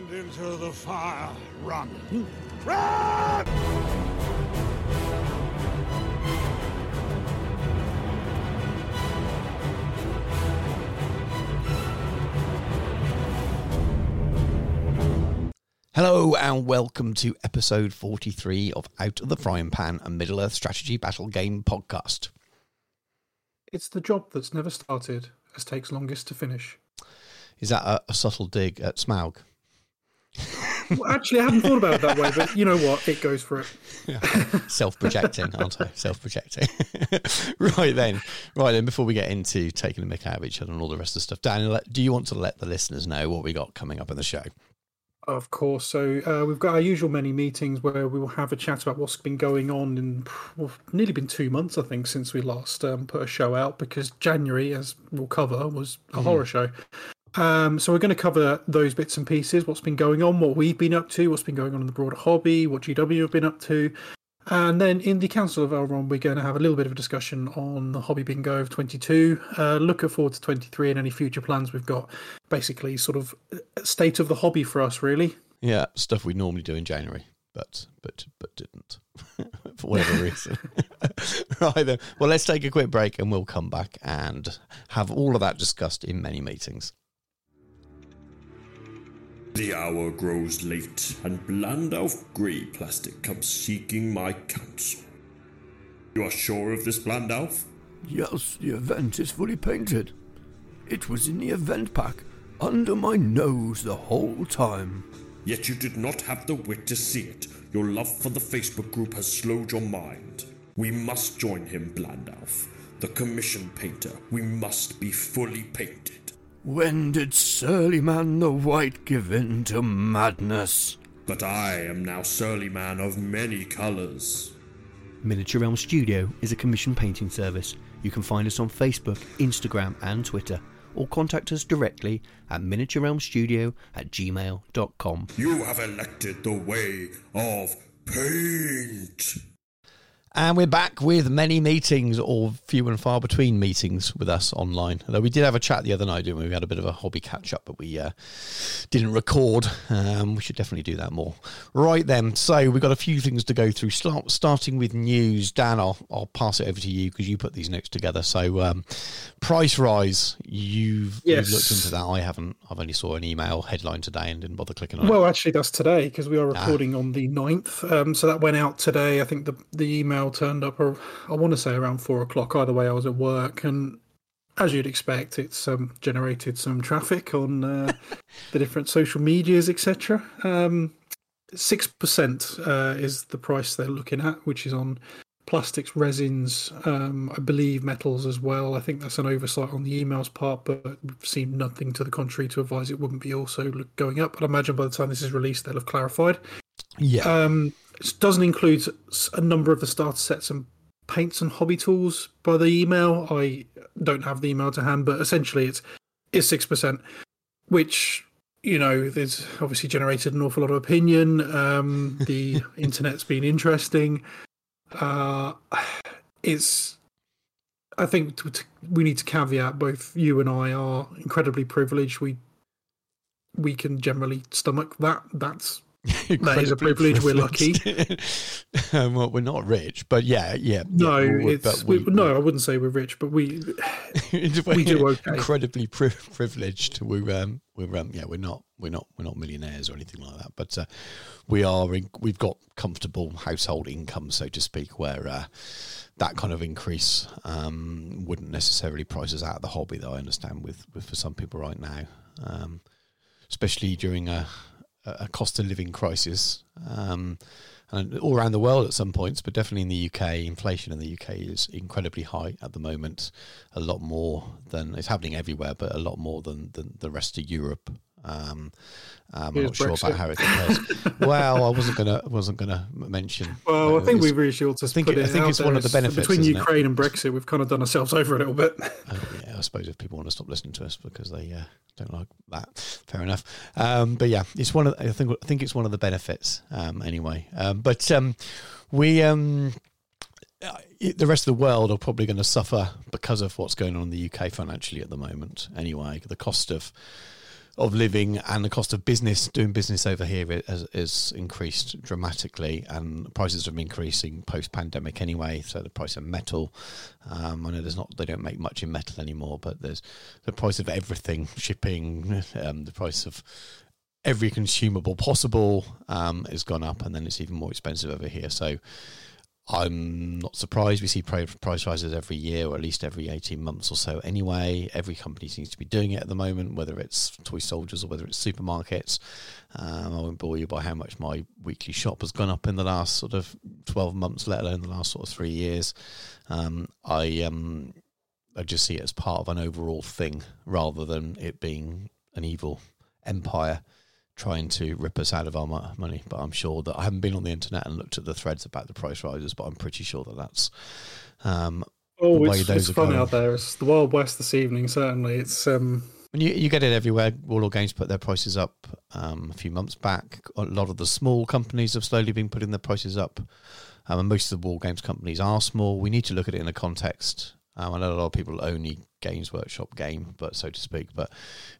and into the fire. Run. Run! Hello and welcome to episode 43 of Out of the Frying Pan, a Middle Earth strategy battle game podcast. It's the job that's never started, as takes longest to finish. Is that a, a subtle dig at Smaug? Well, actually, I hadn't thought about it that way, but you know what? It goes for it. Self projecting, aren't I? Self projecting. right then, right then, before we get into taking a mick out of each other and all the rest of the stuff, Daniel, do you want to let the listeners know what we got coming up in the show? Of course. So uh, we've got our usual many meetings where we will have a chat about what's been going on in well, nearly been two months, I think, since we last um, put a show out because January, as we'll cover, was a horror show. Um, so we're going to cover those bits and pieces, what's been going on, what we've been up to, what's been going on in the broader hobby, what GW have been up to. And then in the Council of Elrond, we're going to have a little bit of a discussion on the hobby bingo of 22, uh, looking forward to 23 and any future plans we've got. Basically, sort of uh, state of the hobby for us, really. Yeah, stuff we normally do in January, but but but didn't for whatever reason. right then, well, let's take a quick break and we'll come back and have all of that discussed in many meetings. The hour grows late, and Blandalf Grey Plastic comes seeking my counsel. You are sure of this, Blandalf? Yes, the event is fully painted. It was in the event pack, under my nose the whole time. Yet you did not have the wit to see it. Your love for the Facebook group has slowed your mind. We must join him, Blandalf. The commission painter. We must be fully painted. When did Surly Man the White give in to madness? But I am now Surly Man of many colours. Miniature Realm Studio is a commission painting service. You can find us on Facebook, Instagram, and Twitter, or contact us directly at miniaturerealmstudio at gmail.com. You have elected the way of paint. And we're back with many meetings, or few and far between meetings with us online. Although we did have a chat the other night, didn't we? We had a bit of a hobby catch up, but we uh, didn't record. Um, we should definitely do that more. Right then, so we've got a few things to go through. Start, starting with news. Dan, I'll, I'll pass it over to you because you put these notes together. So, um, price rise. You've, Yes. you've looked into that. I haven't. I've only saw an email headline today and didn't bother clicking on it. Well, actually, that's today because we are recording on the 9th. Um, so that went out today. I think the, the email turned up, I want to say around four o'clock. Either way, I was at work. And as you'd expect, it's um, generated some traffic on uh, the different social medias, etc. Um, 6% uh, is the price they're looking at, which is on plastics, resins, um, I believe metals as well. I think that's an oversight on the emails part, but we've seen nothing to the contrary to advise it wouldn't be also going up. But I imagine by the time this is released, they'll have clarified. Yeah. Um, it doesn't include a number of the starter sets and paints and hobby tools by the email. I don't have the email to hand, but essentially it's is six percent, which you know there's obviously generated an awful lot of opinion. Um, the internet's been interesting. Uh, it's I think t- t- we need to caveat both you and I are incredibly privileged. We we can generally stomach that. That's that is a privilege, we're lucky. um, well, we're not rich, but yeah, yeah. No, yeah, we- it's but we, no. I wouldn't say we're rich, but we we do okay. Incredibly pri- privileged. We're um, we're um, yeah, we're not we're not we're not millionaires or anything like that, but uh, we are. In, we've got comfortable household income, so to speak, where uh, that kind of increase um, wouldn't necessarily price us out of the hobby. Though I understand with, with for some people right now, um, especially during a a cost of living crisis. Um, and all around the world at some points, but definitely in the UK, inflation in the UK is incredibly high at the moment. A lot more than it's happening everywhere, but a lot more than, than the rest of Europe. Um, um, I'm not sure Brexit. about how it compares. well, I wasn't gonna wasn't gonna mention. well, I think we really ought to think it-. I think it's one of the benefits, between isn't it? Ukraine and Brexit. We've kind of done ourselves over a little bit. Uh, yeah, I suppose if people want to stop listening to us because they uh, don't like that, fair enough. Um, but yeah, it's one of I think I think it's one of the benefits um, anyway. Um, but um, we um, uh, the rest of the world are probably going to suffer because of what's going on in the UK financially at the moment. Anyway, the cost of of living and the cost of business doing business over here has, has increased dramatically and prices have been increasing post pandemic anyway so the price of metal um, I know there's not they don't make much in metal anymore but there's the price of everything shipping um, the price of every consumable possible um, has gone up and then it's even more expensive over here. So I'm not surprised. We see price rises every year, or at least every 18 months or so anyway. Every company seems to be doing it at the moment, whether it's toy soldiers or whether it's supermarkets. Um, I won't bore you by how much my weekly shop has gone up in the last sort of 12 months, let alone the last sort of three years. Um, I, um, I just see it as part of an overall thing rather than it being an evil empire trying to rip us out of our money. But I'm sure that I haven't been on the internet and looked at the threads about the price rises, but I'm pretty sure that that's. Um, oh, it's, it's fun going. out there. It's the Wild West this evening. Certainly, it's. Um... And you, you get it everywhere. Warlord Games put their prices up um, a few months back. A lot of the small companies have slowly been putting their prices up. Um, and most of the war games companies are small. We need to look at it in a context um, I know a lot of people only Games Workshop game, but so to speak. But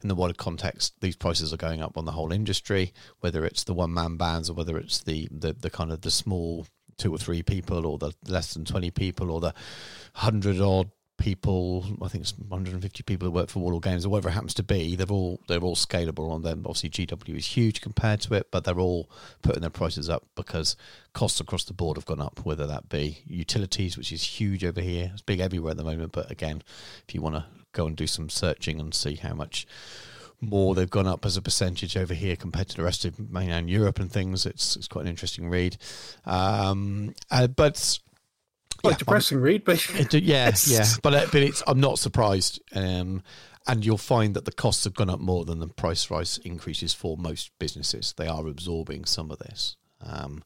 in the wider context, these prices are going up on the whole industry, whether it's the one man bands or whether it's the, the, the kind of the small two or three people or the less than 20 people or the hundred odd people, I think it's 150 people that work for Warlord Games or whatever it happens to be, they're all they're all scalable on them. Obviously, GW is huge compared to it, but they're all putting their prices up because costs across the board have gone up. Whether that be utilities, which is huge over here, it's big everywhere at the moment. But again, if you want to go and do some searching and see how much more they've gone up as a percentage over here compared to the rest of mainland Europe and things. It's it's quite an interesting read. Um, uh, but quite yeah, depressing I'm, read, but it, yeah, yeah. But uh, but it's I'm not surprised. Um, and you'll find that the costs have gone up more than the price rise increases for most businesses. They are absorbing some of this. Um,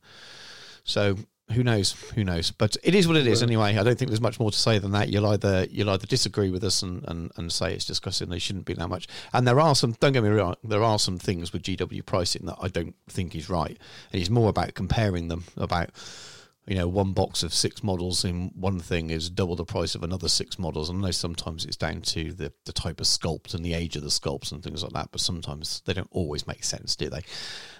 so who knows? Who knows? But it is what it is anyway. I don't think there's much more to say than that. You'll either you'll either disagree with us and, and, and say it's disgusting. They shouldn't be that much. And there are some. Don't get me wrong. There are some things with GW pricing that I don't think is right. And it's more about comparing them. About you know, one box of six models in one thing is double the price of another six models. I know sometimes it's down to the, the type of sculpt and the age of the sculpts and things like that, but sometimes they don't always make sense, do they?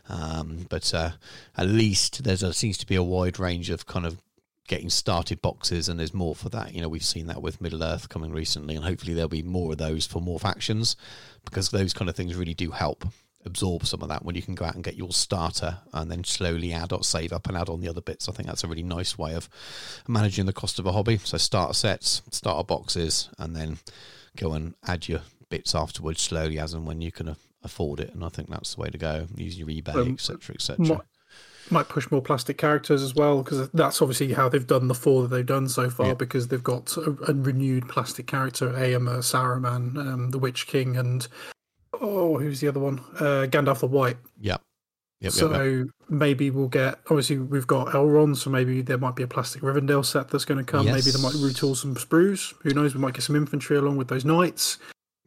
Um, but uh, at least there seems to be a wide range of kind of getting started boxes, and there's more for that. You know, we've seen that with Middle Earth coming recently, and hopefully there'll be more of those for more factions because those kind of things really do help absorb some of that when you can go out and get your starter and then slowly add or save up and add on the other bits. I think that's a really nice way of managing the cost of a hobby. So starter sets, starter boxes, and then go and add your bits afterwards slowly as and when you can afford it. And I think that's the way to go. Use your eBay, etc., etc. Might, might push more plastic characters as well because that's obviously how they've done the four that they've done so far yeah. because they've got a, a, renewed plastic character, Eomer, Saruman, um, the Witch King, and oh, who's the other one? Uh, Gandalf the White. Yeah. Yep, so yep, yep. maybe we'll get. Obviously, we've got Elrond, so maybe there might be a plastic Rivendell set that's going to come. Yes. Maybe they might retool some sprues. Who knows? We might get some infantry along with those knights.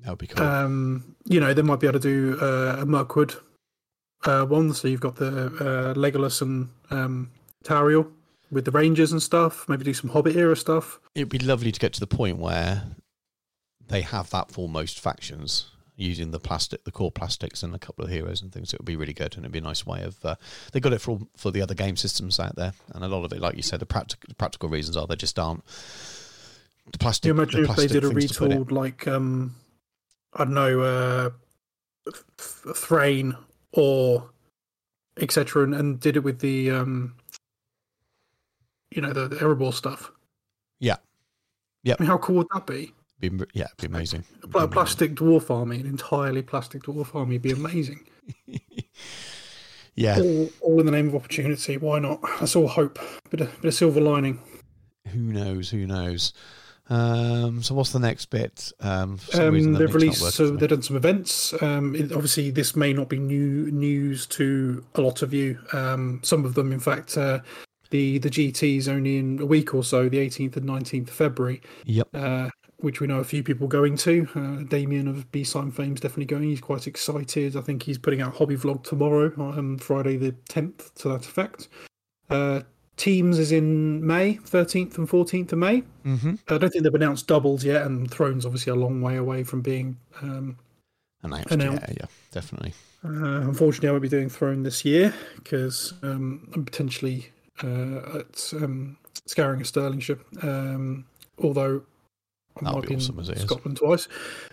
That would be cool. Um, you know, they might be able to do uh, a Mirkwood uh, one. So you've got the uh, Legolas and um, Tauriel with the Rangers and stuff. Maybe do some Hobbit era stuff. It'd be lovely to get to the point where they have that for most factions using the plastic, the core plastics, and a couple of heroes and things. It would be really good, and it'd be a nice way of. Uh, they got it for for the other game systems out there, and a lot of it, like you said, the practical practical reasons are they just aren't. The plastic. Can you imagine the if they did a retool like um, I don't know, uh, Thrain or etc., and, and, did it with the um, you know, the, the Erebor stuff. Yeah. Yeah. I mean, how cool would that be? Be, yeah, be amazing. A plastic dwarf army, an entirely plastic dwarf army, be amazing. yeah, all, all, in the name of opportunity. Why not? That's all hope. Bit of, bit of silver lining. Who knows? Who knows? Um, so what's the next bit? Um, um, they've released, so they've done some events. Um, it, obviously, this may not be new news to a lot of you. Um, some of them, in fact, uh, the the GT is only in a week or so, the 18th and 19th of February. Yep. Uh, which we know a few people going to. Uh, Damien of B Sign Fame is definitely going. He's quite excited. I think he's putting out a hobby vlog tomorrow, um, Friday the 10th, to that effect. Uh, Teams is in May, 13th and 14th of May. Mm-hmm. I don't think they've announced doubles yet, and Thrones obviously a long way away from being um, announced. Announced. Yeah, yeah, definitely. Uh, unfortunately, I won't be doing Throne this year because um, I'm potentially uh, at um, scouring a Stirlingshire. Um, although That'll might be awesome as it is. Scotland twice.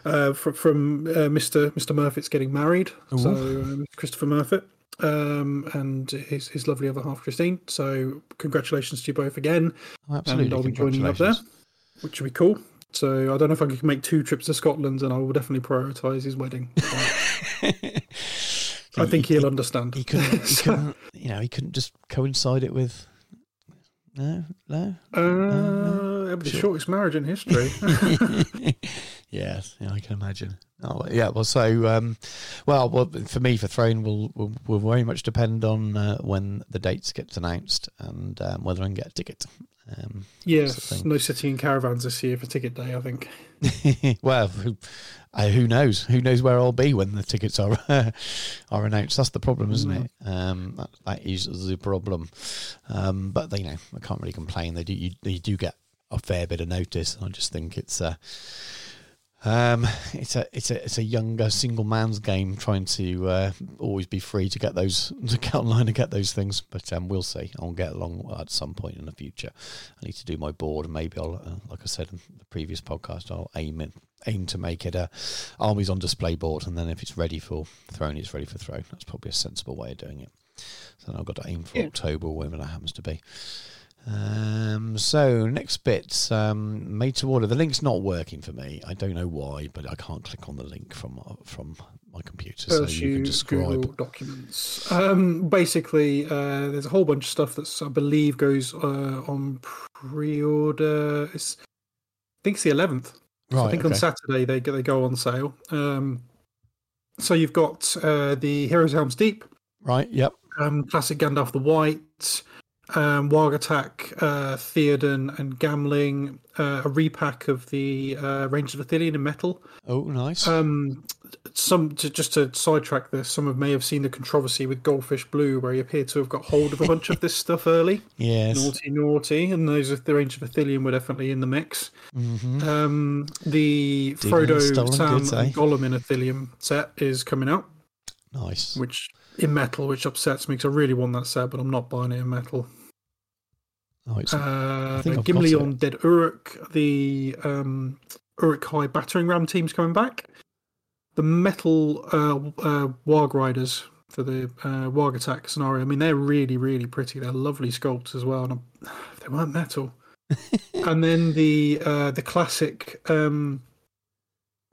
Uh, fr- from uh, Mr. Mr. Murfitt's getting married, so um, Christopher Murfitt. Um, and his, his lovely other half, Christine. So, congratulations to you both again. Oh, absolutely. and I'll be joining up there, which will be cool. So I don't know if I can make two trips to Scotland, and I will definitely prioritise his wedding. I think he, he'll understand. he couldn't, he So, couldn't, you know, he couldn't just coincide it with. No, no. uh, it'll be the shortest marriage in history. yes, yeah, I can imagine. Oh, yeah. Well, so, um, well, well, for me, for Throne, will will will very much depend on uh, when the dates get announced and um, whether I can get a ticket. Um, yes, thing. no sitting in caravans this year for ticket day. I think. well, who, uh, who knows? Who knows where I'll be when the tickets are are announced? That's the problem, isn't it? Um, that, that is the problem. Um, but they, you know, I can't really complain. They do, you, they do get a fair bit of notice. I just think it's a, um, it's a, it's a, it's a younger single man's game trying to uh, always be free to get those to get online and get those things. But um, we'll see. I'll get along at some point in the future. I need to do my board, and maybe I'll, uh, like I said in the previous podcast, I'll aim it, aim to make it a armies on display board, and then if it's ready for throne, it's ready for throne. That's probably a sensible way of doing it. So then I've got to aim for Yeah. October, whenever that happens to be. Um, so next bit, um, made to order. The link's not working for me. I don't know why, but I can't click on the link from from my computer. So you you can describe. Google documents. Um, basically, uh, there's a whole bunch of stuff that's I believe goes uh, on pre-order. It's, I think it's the 11th. So Right. I think okay. on Saturday they go- they go on sale. Um, so you've got uh, the Heroes Helm's Deep, right. Yep. um, classic Gandalf the White, um, Warg Attack, uh, Theoden, and Gamling. Uh, a repack of the uh, Rangers of Ithilien in metal. Oh, nice. Um, some to, just to sidetrack this, some of may have seen the controversy with Goldfish Blue, where he appeared to have got hold of a bunch of this stuff early. yes. Naughty, naughty, and those of the of Ithilien were definitely in the mix. hmm Um, the Frodo, Sam, goods, eh? and Gollum in Ithilien set is coming out, Nice. which in metal, which upsets me because I really want that set, but I'm not buying it in metal. Oh, it's Uh, Gimli on Dead Uruk, the um, Uruk-hai battering ram team's coming back. The metal uh, uh, Warg Riders for the uh, Warg Attack scenario. I mean, they're really, really pretty. They're lovely sculpts as well. And I'm, they weren't metal. and then the uh, the classic um,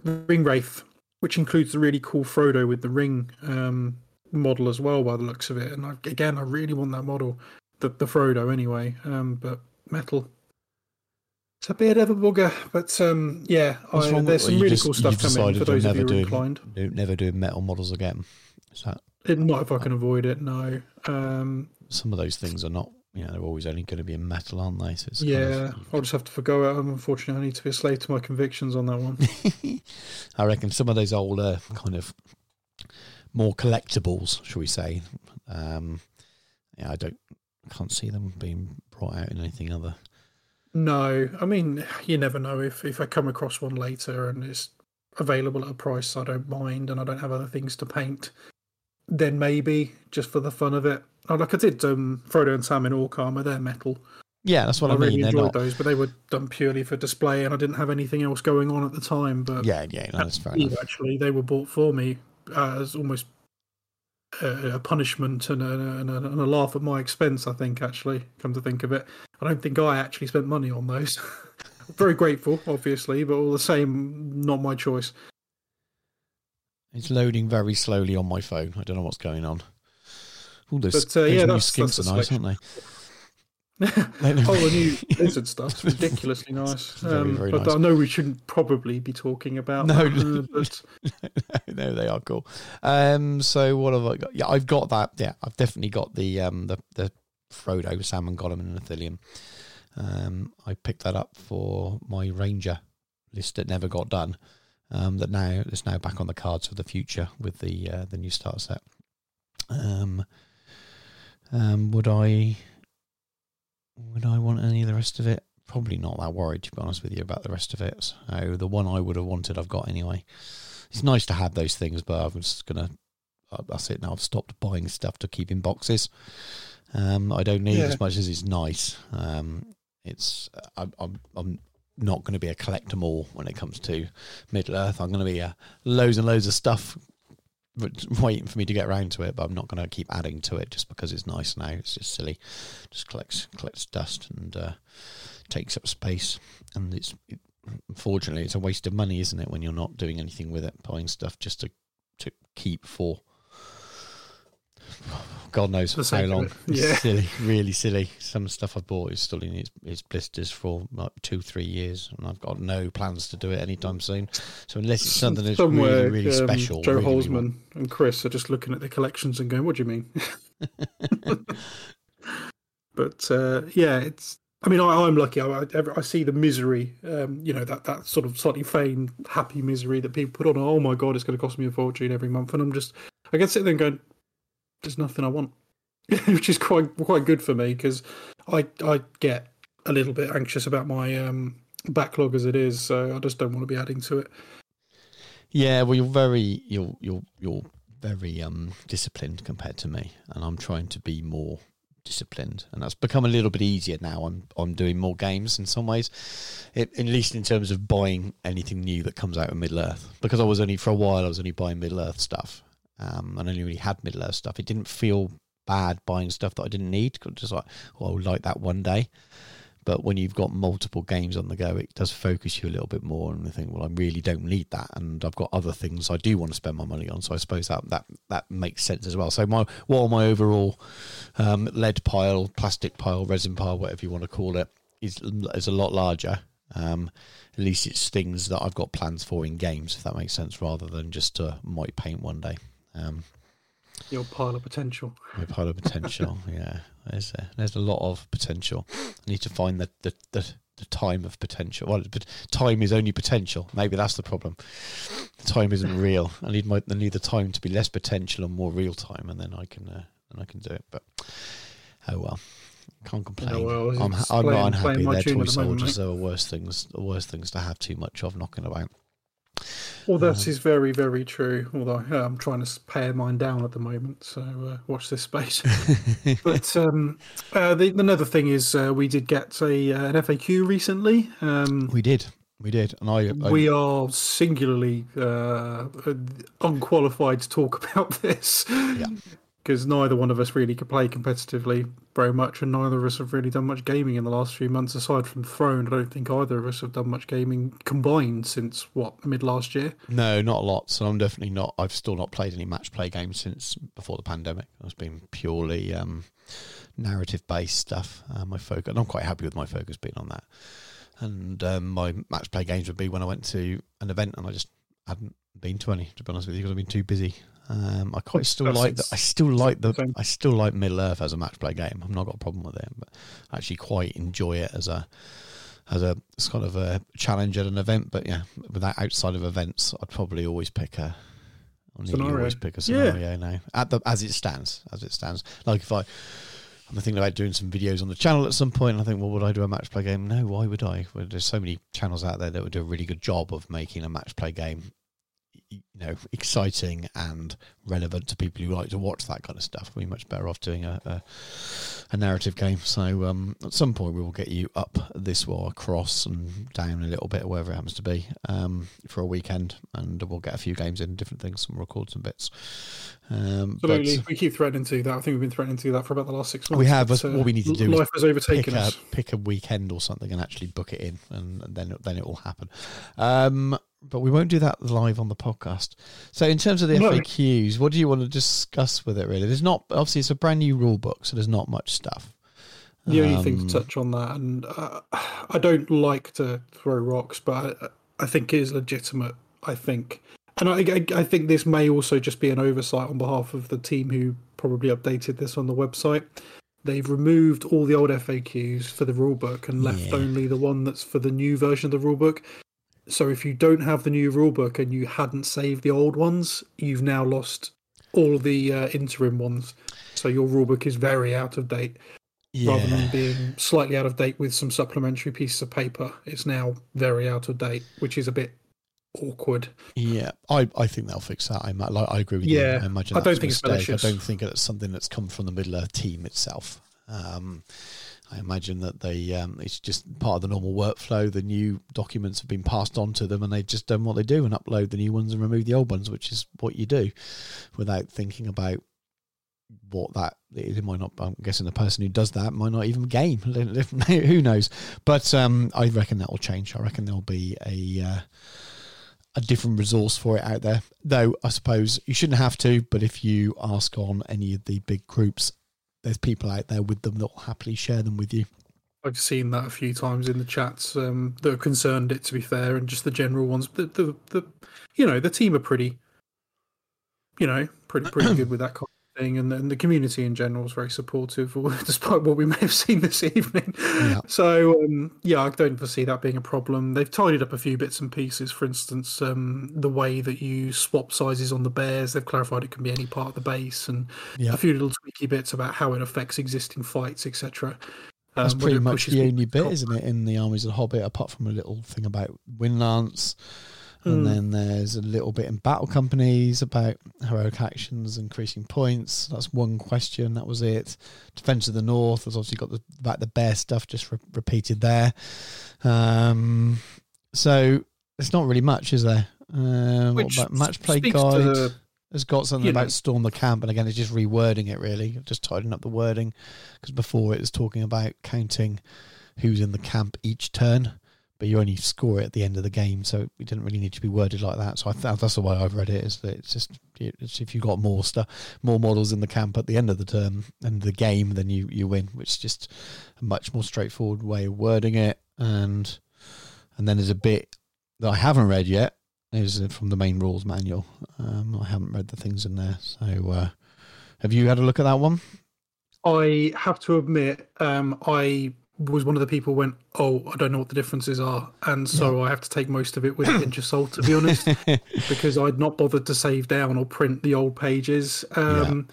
Ring Wraith, which includes the really cool Frodo with the ring um, model as well, by the looks of it. And I, again, I really want that model, the the Frodo anyway. Um, but metal. It's a bit of a bugger, but um, yeah, I, there's some really just- cool stuff coming for those of never you who are inclined. do- never doing metal models again. Is that It, not if I can avoid it, no. Um, some of those things are not? You know, they're always only going to be in metal, aren't they? So it's kind yeah, of- I'll just have to forgo it. Unfortunately, I need to be a slave to my convictions on that one. I reckon some of those older kind of more collectibles, shall we say? Um, yeah, I don't, can't see them being brought out in anything other. No, I mean you never know if if I come across one later and it's available at a price I don't mind and I don't have other things to paint, then maybe just for the fun of it. Oh, like I did um, Frodo and Sam in Orc armor, they're metal. Yeah, that's what I, I really mean. They're enjoyed not. those, but they were done purely for display, and I didn't have anything else going on at the time. But Yeah, yeah, no, that's fair enough. actually, they were bought for me uh, as almost a, punishment and a, and, a, and a laugh at my expense. I think, actually, come to think of it, I don't think I actually spent money on those. Very grateful, obviously, but all the same, not my choice. It's loading very slowly on my phone. I don't know what's going on. All those, But, uh, those yeah, new that's- skins are nice, aren't they? Oh, the new lizard stuff's ridiculously nice. Very, Um, very but nice. I know we shouldn't probably be talking about No, that, uh, but no, they are cool. Um, so what have I got? Yeah, I've got that. Yeah, I've definitely got the um the the Frodo, Sam and Gollum and Ithilien. Um, I picked that up for my Ranger list that never got done. Um, that now is now back on the cards for the future with the uh, the new start set. Um, um, would I would I want any of the rest of it? Probably not that worried, to be honest with you, about the rest of it. So the one I would have wanted, I've got anyway. it's nice to have those things, but I'm just gonna. uh, That's it now. I've stopped buying stuff to keep in boxes. Um, I don't need Yeah. as much as it's nice. Um, it's I'm I'm, I'm not going to be a collector more when it comes to Middle Earth. I'm going to be a loads and loads of stuff waiting for me to get around to it, but I'm not going to keep adding to it just because it's nice now. It's just silly. Just collects collects dust and uh, takes up space, and it's it, unfortunately it's a waste of money, isn't it? When you're not doing anything with it, buying stuff just to to keep for God knows For how the sake of long. Yeah. silly, really silly. Some stuff I've bought is still in its, its blisters for like two, three years, and I've got no plans to do it anytime soon. So unless it's something that's Somewhere, really, really um, special, Joe really, really Holzman want- and Chris are just looking at their collections and going, "What do you mean?" but uh, yeah, it's. I mean, I, I'm lucky. I, I, I see the misery, um, you know, that, that sort of slightly feigned happy misery that people put on. Oh my god, it's going to cost me a fortune every month, and I'm just, I get sit there and going, "There's nothing I want," which is quite quite good for me because I I get a little bit anxious about my um, backlog as it is, so I just don't want to be adding to it. Yeah, well, you're very you're you're you're very um disciplined compared to me, and I'm trying to be more disciplined, and that's become a little bit easier now. I'm I'm doing more games in some ways, it, at least in terms of buying anything new that comes out of Middle Earth. Because I was only for a while, I was only buying Middle Earth stuff, um, and I only really had Middle Earth stuff. It didn't feel bad buying stuff that I didn't need. Just like, oh, I'll like that one day. But when you've got multiple games on the go, it does focus you a little bit more, and think, well, I really don't need that, and I've got other things I do want to spend my money on. So I suppose that that that makes sense as well. So my while my overall um, lead pile, plastic pile, resin pile, whatever you want to call it, is is a lot larger. Um, at least it's things that I've got plans for in games, if that makes sense, rather than just uh, might paint one day. Um, Your pile of potential. my pile of potential. yeah, there's a, there's a lot of potential. I need to find the the, the, the time of potential. Well, but time is only potential. Maybe that's the problem. The time isn't real. I need my I need the time to be less potential and more real time, and then I can uh, then I can do it. But oh well. Can't complain. well, I'm, I'm playing- not unhappy. They're toy the soldiers. There are worse things. The worst things to have too much of knocking about. Well, that is very, very true. Although uh, I'm trying to pare mine down at the moment, so uh, watch this space. but um, uh, the, another thing is, uh, we did get a uh, an FAQ recently. Um, We did. We did. And I, I we are singularly uh, unqualified to talk about this because neither one of us really could play competitively very much, and neither of us have really done much gaming in the last few months. Aside from Throne, I don't think either of us have done much gaming combined since what mid last year. No, not a lot. So I'm definitely not. I've still not played any match play games since before the pandemic. It's been purely um, narrative based stuff. Uh, my focus, and I'm quite happy with my focus being on that. And um, my match play games would be when I went to an event and I just hadn't been to any. To be honest with you, because I've been too busy. Um, I quite still That's- like. The, I still like the. Same. I still like Middle Earth as a match play game. I've not got a problem with it, but I actually quite enjoy it as a as a it's kind of a challenge at an event. But yeah, without outside of events, I'd probably always pick a. Scenario. always pick a Yeah. scenario now. At the as it stands, as it stands. Like if I, I'm thinking about doing some videos on the channel at some point. And I think, well, would I do a match play game? No, why would I? Well, there's so many channels out there that would do a really good job of making a match play game, you know, exciting and relevant to people who like to watch that kind of stuff. We're much better off doing a, a, a narrative game. So um, at some point we will get you up this way across and down a little bit, wherever it happens to be, um, for a weekend, and we'll get a few games in, different things, and record some bits. Um, Absolutely, but we keep threatening to that. I think we've been threatening to do that for about the last six months. we have. but, but what we need to do life is has overtaken pick a, us. pick a weekend or something and actually book it in, and then then it will happen. Um, but we won't do that live on the podcast. So, in terms of the No. FAQs, what do you want to discuss with it? Really, there's not obviously it's a brand new rule book, so there's not much stuff. The only thing Um, to touch on that, and uh, I don't like to throw rocks, but I, I think it is legitimate. I think, and I, I, I think this may also just be an oversight on behalf of the team who probably updated this on the website. They've removed all the old FAQs for the rulebook and left Yeah. only the one that's for the new version of the rulebook. So if you don't have the new rulebook and you hadn't saved the old ones, you've now lost all the uh, interim ones. So your rulebook is very out of date rather than being slightly out of date with some supplementary pieces of paper. It's now very out of date, which is a bit awkward. Yeah, I, I think they'll fix that. I, like, I agree with you. Yeah, I imagine I that's don't think it's malicious. I don't think it's something that's come from the Middle Earth team itself. Um, I imagine that they um, it's just part of the normal workflow. The new documents have been passed on to them, and they've just done what they do and upload the new ones and remove the old ones, which is what you do, without thinking about what that it might not. I'm guessing the person who does that might not even game. Who knows? But um, I reckon that will change. I reckon there'll be a. Uh, a different resource for it out there. Though I suppose you shouldn't have to, but if you ask on any of the big groups, there's people out there with them that will happily share them with you. I've seen that a few times in the chats um, that are concerned. It to be fair, and just the general ones. The, the the you know the team are pretty, you know, pretty pretty good with that kind thing, and, and the community in general is very supportive, despite what we may have seen this evening. Yeah. So um, yeah, I don't foresee that being a problem. They've tidied up a few bits and pieces. For instance, um, the way that you swap sizes on the bears, they've clarified it can be any part of the base, and Yeah. a few little tweaky bits about how it affects existing fights, etc. That's Um, pretty much the only bit, top- isn't it, in the Armies of the Hobbit, apart from a little thing about Windlance. And Mm. then there's a little bit in battle companies about heroic actions, increasing points. That's one question. That was it. Defense of the North has obviously got the about the bear stuff just re- repeated there. Um, so it's not really much, is there? Um, what Which about match play guide? the- has got something about know. storm the camp, and again, it's just rewording it really, just tidying up the wording. Because before it was talking about counting who's in the camp each turn, but you only score it at the end of the game, so it didn't really need to be worded like that. So I th- that's the way I've read it. Is that it's just it's if you've got more stuff, more models in the camp at the end of the term and the game, then you you win. Which is just a much more straightforward way of wording it. And and then there's a bit that I haven't read yet is from the main rules manual. Um, I haven't read the things in there. So, uh, have you had a look at that one? I have to admit, um, I was one of the people went, "Oh, I don't know what the differences are," and so I have to take most of it with a pinch of salt, to be honest, because I'd not bothered to save down or print the old pages. Um,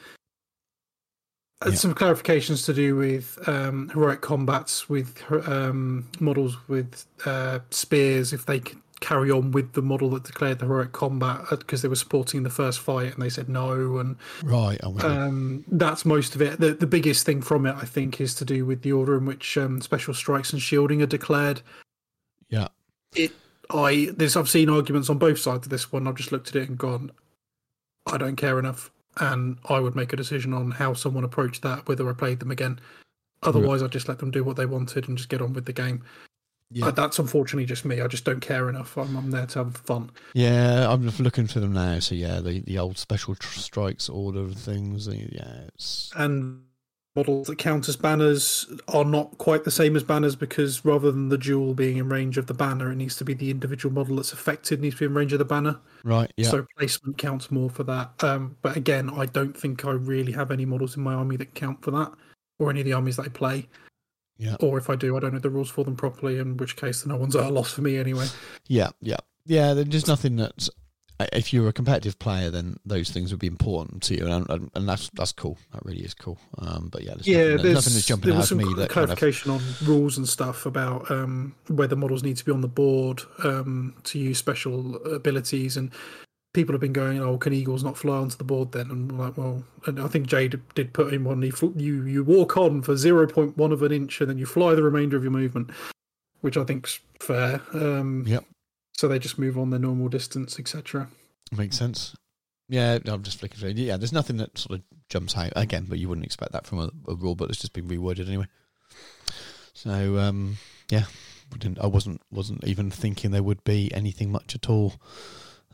and Yeah. Some clarifications to do with um, heroic combats with um, models with uh, spears, if they could carry on with the model that declared the heroic combat because they were supporting the first fight, and they said no, and Right. You. um, that's most of it. The, the biggest thing from it, I think, is to do with the order in which um, special strikes and shielding are declared. yeah. It, I, there's, I've seen arguments on both sides of this one. I've just looked at it and gone, I don't care enough, and I would make a decision on how someone approached that, whether I played them again. Otherwise, I'd just let them do what they wanted and just get on with the game. Yeah. That's unfortunately just me. I just don't care enough. I'm, I'm there to have fun. Yeah. I'm looking for them now. So yeah, the the old special tr- strikes order of things. Yeah. It's and models that count as banners are not quite the same as banners because rather than the jewel being in range of the banner, it needs to be the individual model that's affected needs to be in range of the banner. right. Yeah. So placement counts more for that. Um, but again, I don't think I really have any models in my army that count for that, or any of the armies that I play. Yeah. Or if I do, I don't know the rules for them properly, in which case no one's at a loss for me anyway. Yeah, yeah, yeah. There's just nothing that if you're a competitive player, then those things would be important to you, and, and, that's that's cool. That really is cool. Um, but yeah, there's yeah, nothing, there's, nothing that's jumping out of me that kind of clarification on rules and stuff about um, the models need to be on the board um, to use special abilities, and people have been going, "Oh, can eagles not fly onto the board?" Then, and I'm like, well, and I think Jade did put in one. You fl- you you walk on for zero point one of an inch, and then you fly the remainder of your movement, which I think's fair. Um, Yep. So they just move on their normal distance, etc. makes sense. Yeah, I'm just flicking through. Yeah, there's nothing that sort of jumps out again, but you wouldn't expect that from a, a rule book that's just been reworded anyway. So um, yeah, I wasn't wasn't even thinking there would be anything much at all.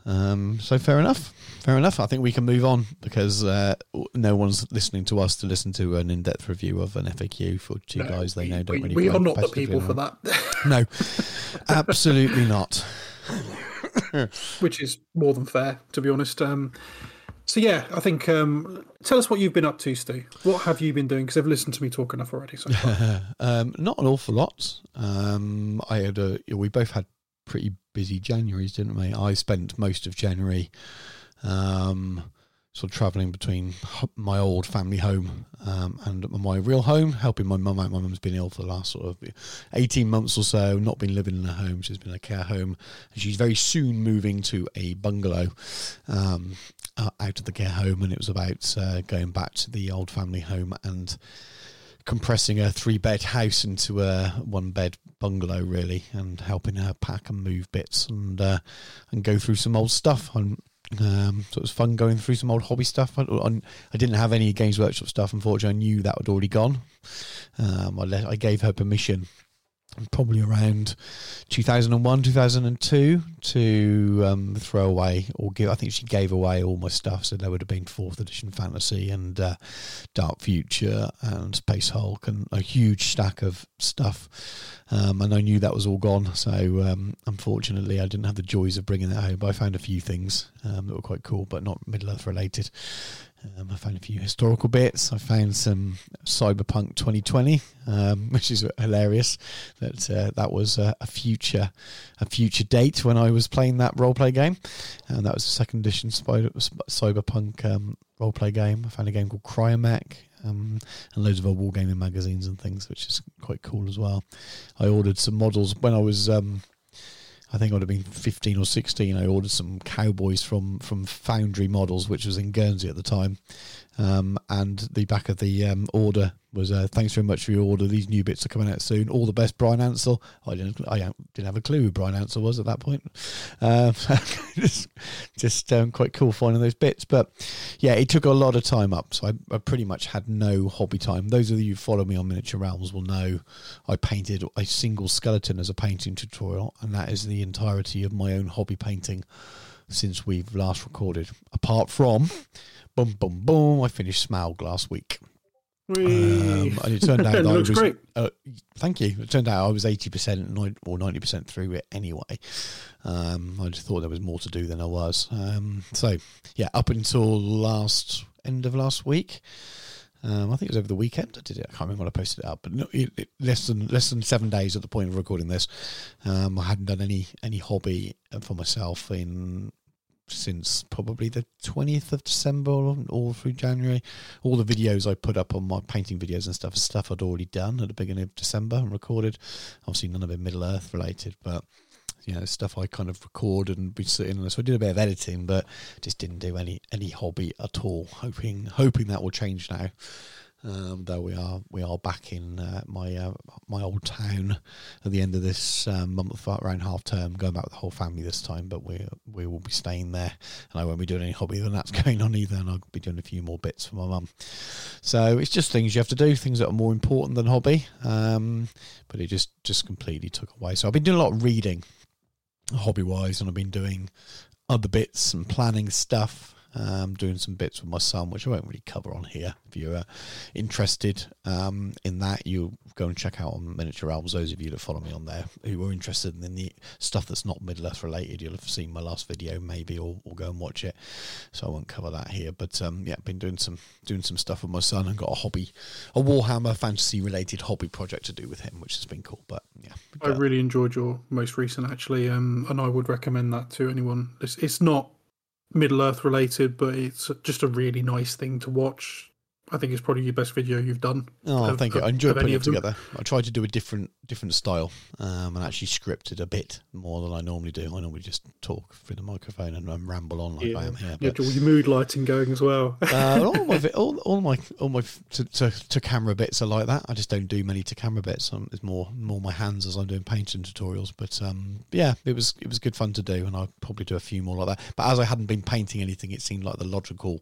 Um, so fair enough, fair enough. I think we can move on because uh, no one's listening to us to listen to an in-depth review of an FAQ for two No, guys they know don't we, really. we are not the people for that. No, absolutely not. which is more than fair, to be honest. Um, so yeah, I think um, tell us what you've been up to, Stu. What have you been doing? Because they've listened to me talk enough already. So um, not an awful lot. Um, I had a. We both had pretty busy Januaries, didn't we? I spent most of January um, sort of traveling between my old family home um, and my real home, helping my mum out. My mum's been ill for the last sort of 18 months or so, not been living in a home. She's been in a care home. And she's very soon moving to a bungalow um, out of the care home. And it was about uh, going back to the old family home and compressing a three bed house into a one bed bungalow really and helping her pack and move bits and uh, and go through some old stuff and um, so it was fun going through some old hobby stuff. I, I, didn't have any Games Workshop stuff. Unfortunately, I knew that had already gone. Um, I, let, I gave her permission probably around 2001 2002 to um, throw away or give i think she gave away all my stuff so there would have been fourth edition fantasy and uh, dark future and space hulk and a huge stack of stuff. Um, and i knew that was all gone so um, unfortunately i didn't have the joys of bringing that home but i found a few things um, that were quite cool but not middle earth related um, I found a few historical bits. I found some Cyberpunk 2020, um, which is hilarious. That uh, that was a, a, future a future date when I was playing that roleplay game, and that was the second edition Spider, Cyberpunk um, roleplay game. I found a game called Kryomek. Um, and loads of old wargaming magazines and things, which is quite cool as well. I ordered some models when I was um, I think I would have been 15 or 16. I ordered some cowboys from from Foundry Models, which was in Guernsey at the time. Um, and the back of the um, order was uh, thanks very much for your order. These new bits are coming out soon. All the best, Bryan Ansell. I didn't, I didn't have a clue who Bryan Ansell was at that point. Um, just, just um, quite cool finding those bits. But yeah, it took a lot of time up. So I, I, pretty much had no hobby time. Those of you who follow me on Miniature Realms will know I painted a single skeleton as a painting tutorial, and that is the entirety of my own hobby painting since we've last recorded. Apart from, boom, boom, boom, I finished Smaug last week. Um, and it turned out it I was, great. Uh, thank you. It turned out I was eighty percent or ninety percent through it anyway. Um, I just thought there was more to do than I was. Um, so yeah, up until last end of last week. Um, I think it was over the weekend. I did it. I can't remember when I posted it up, but no, it, it, less than less than seven days at the point of recording this. Um, I hadn't done any any hobby for myself in since probably the 20th of December all through January. All the videos I put up on my painting videos and stuff, stuff I'd already done at the beginning of December and recorded. Obviously, none of it Middle Earth related, but you know, stuff I kind of record and be sitting on. So I did a bit of editing, but just didn't do any any hobby at all. Hoping hoping that will change now. Um, though we are we are back in uh, my uh, my old town at the end of this um, month around half term, going back with the whole family this time. But we we will be staying there, and I won't be doing any hobby when that's going on either. And I'll be doing a few more bits for my mum. So it's just things you have to do, things that are more important than hobby. Um, but it just just completely took away. So I've been doing a lot of reading, hobby wise, and I've been doing other bits and planning stuff um, doing some bits with my son, which I won't really cover on here. If you're uh, interested um, in that, you go and check out on Miniature Realms. Those of you that follow me on there who are interested in the stuff that's not Middle Earth related, you'll have seen my last video maybe, or, or go and watch it. So I won't cover that here. But um, yeah, been doing some doing some stuff with my son and got a hobby, a Warhammer fantasy related hobby project to do with him, which has been cool. But yeah, I really enjoyed your most recent actually, um, and I would recommend that to anyone. It's, it's not Middle Earth related, but it's just a really nice thing to watch. I think it's probably your best video you've done. Oh, of, thank you. I enjoyed putting it together. I tried to do a different different style um, and actually scripted a bit more than I normally do. I normally just talk through the microphone and, and ramble on like yeah. I am here. But, yeah, all your mood lighting going as well. uh, all my all, all my all my to, to, to, camera bits are like that. I just don't do many to camera bits. Um, it's more more my hands as I'm doing painting tutorials. But um, yeah, it was it was good fun to do, and I'll probably do a few more like that. But as I hadn't been painting anything, it seemed like the logical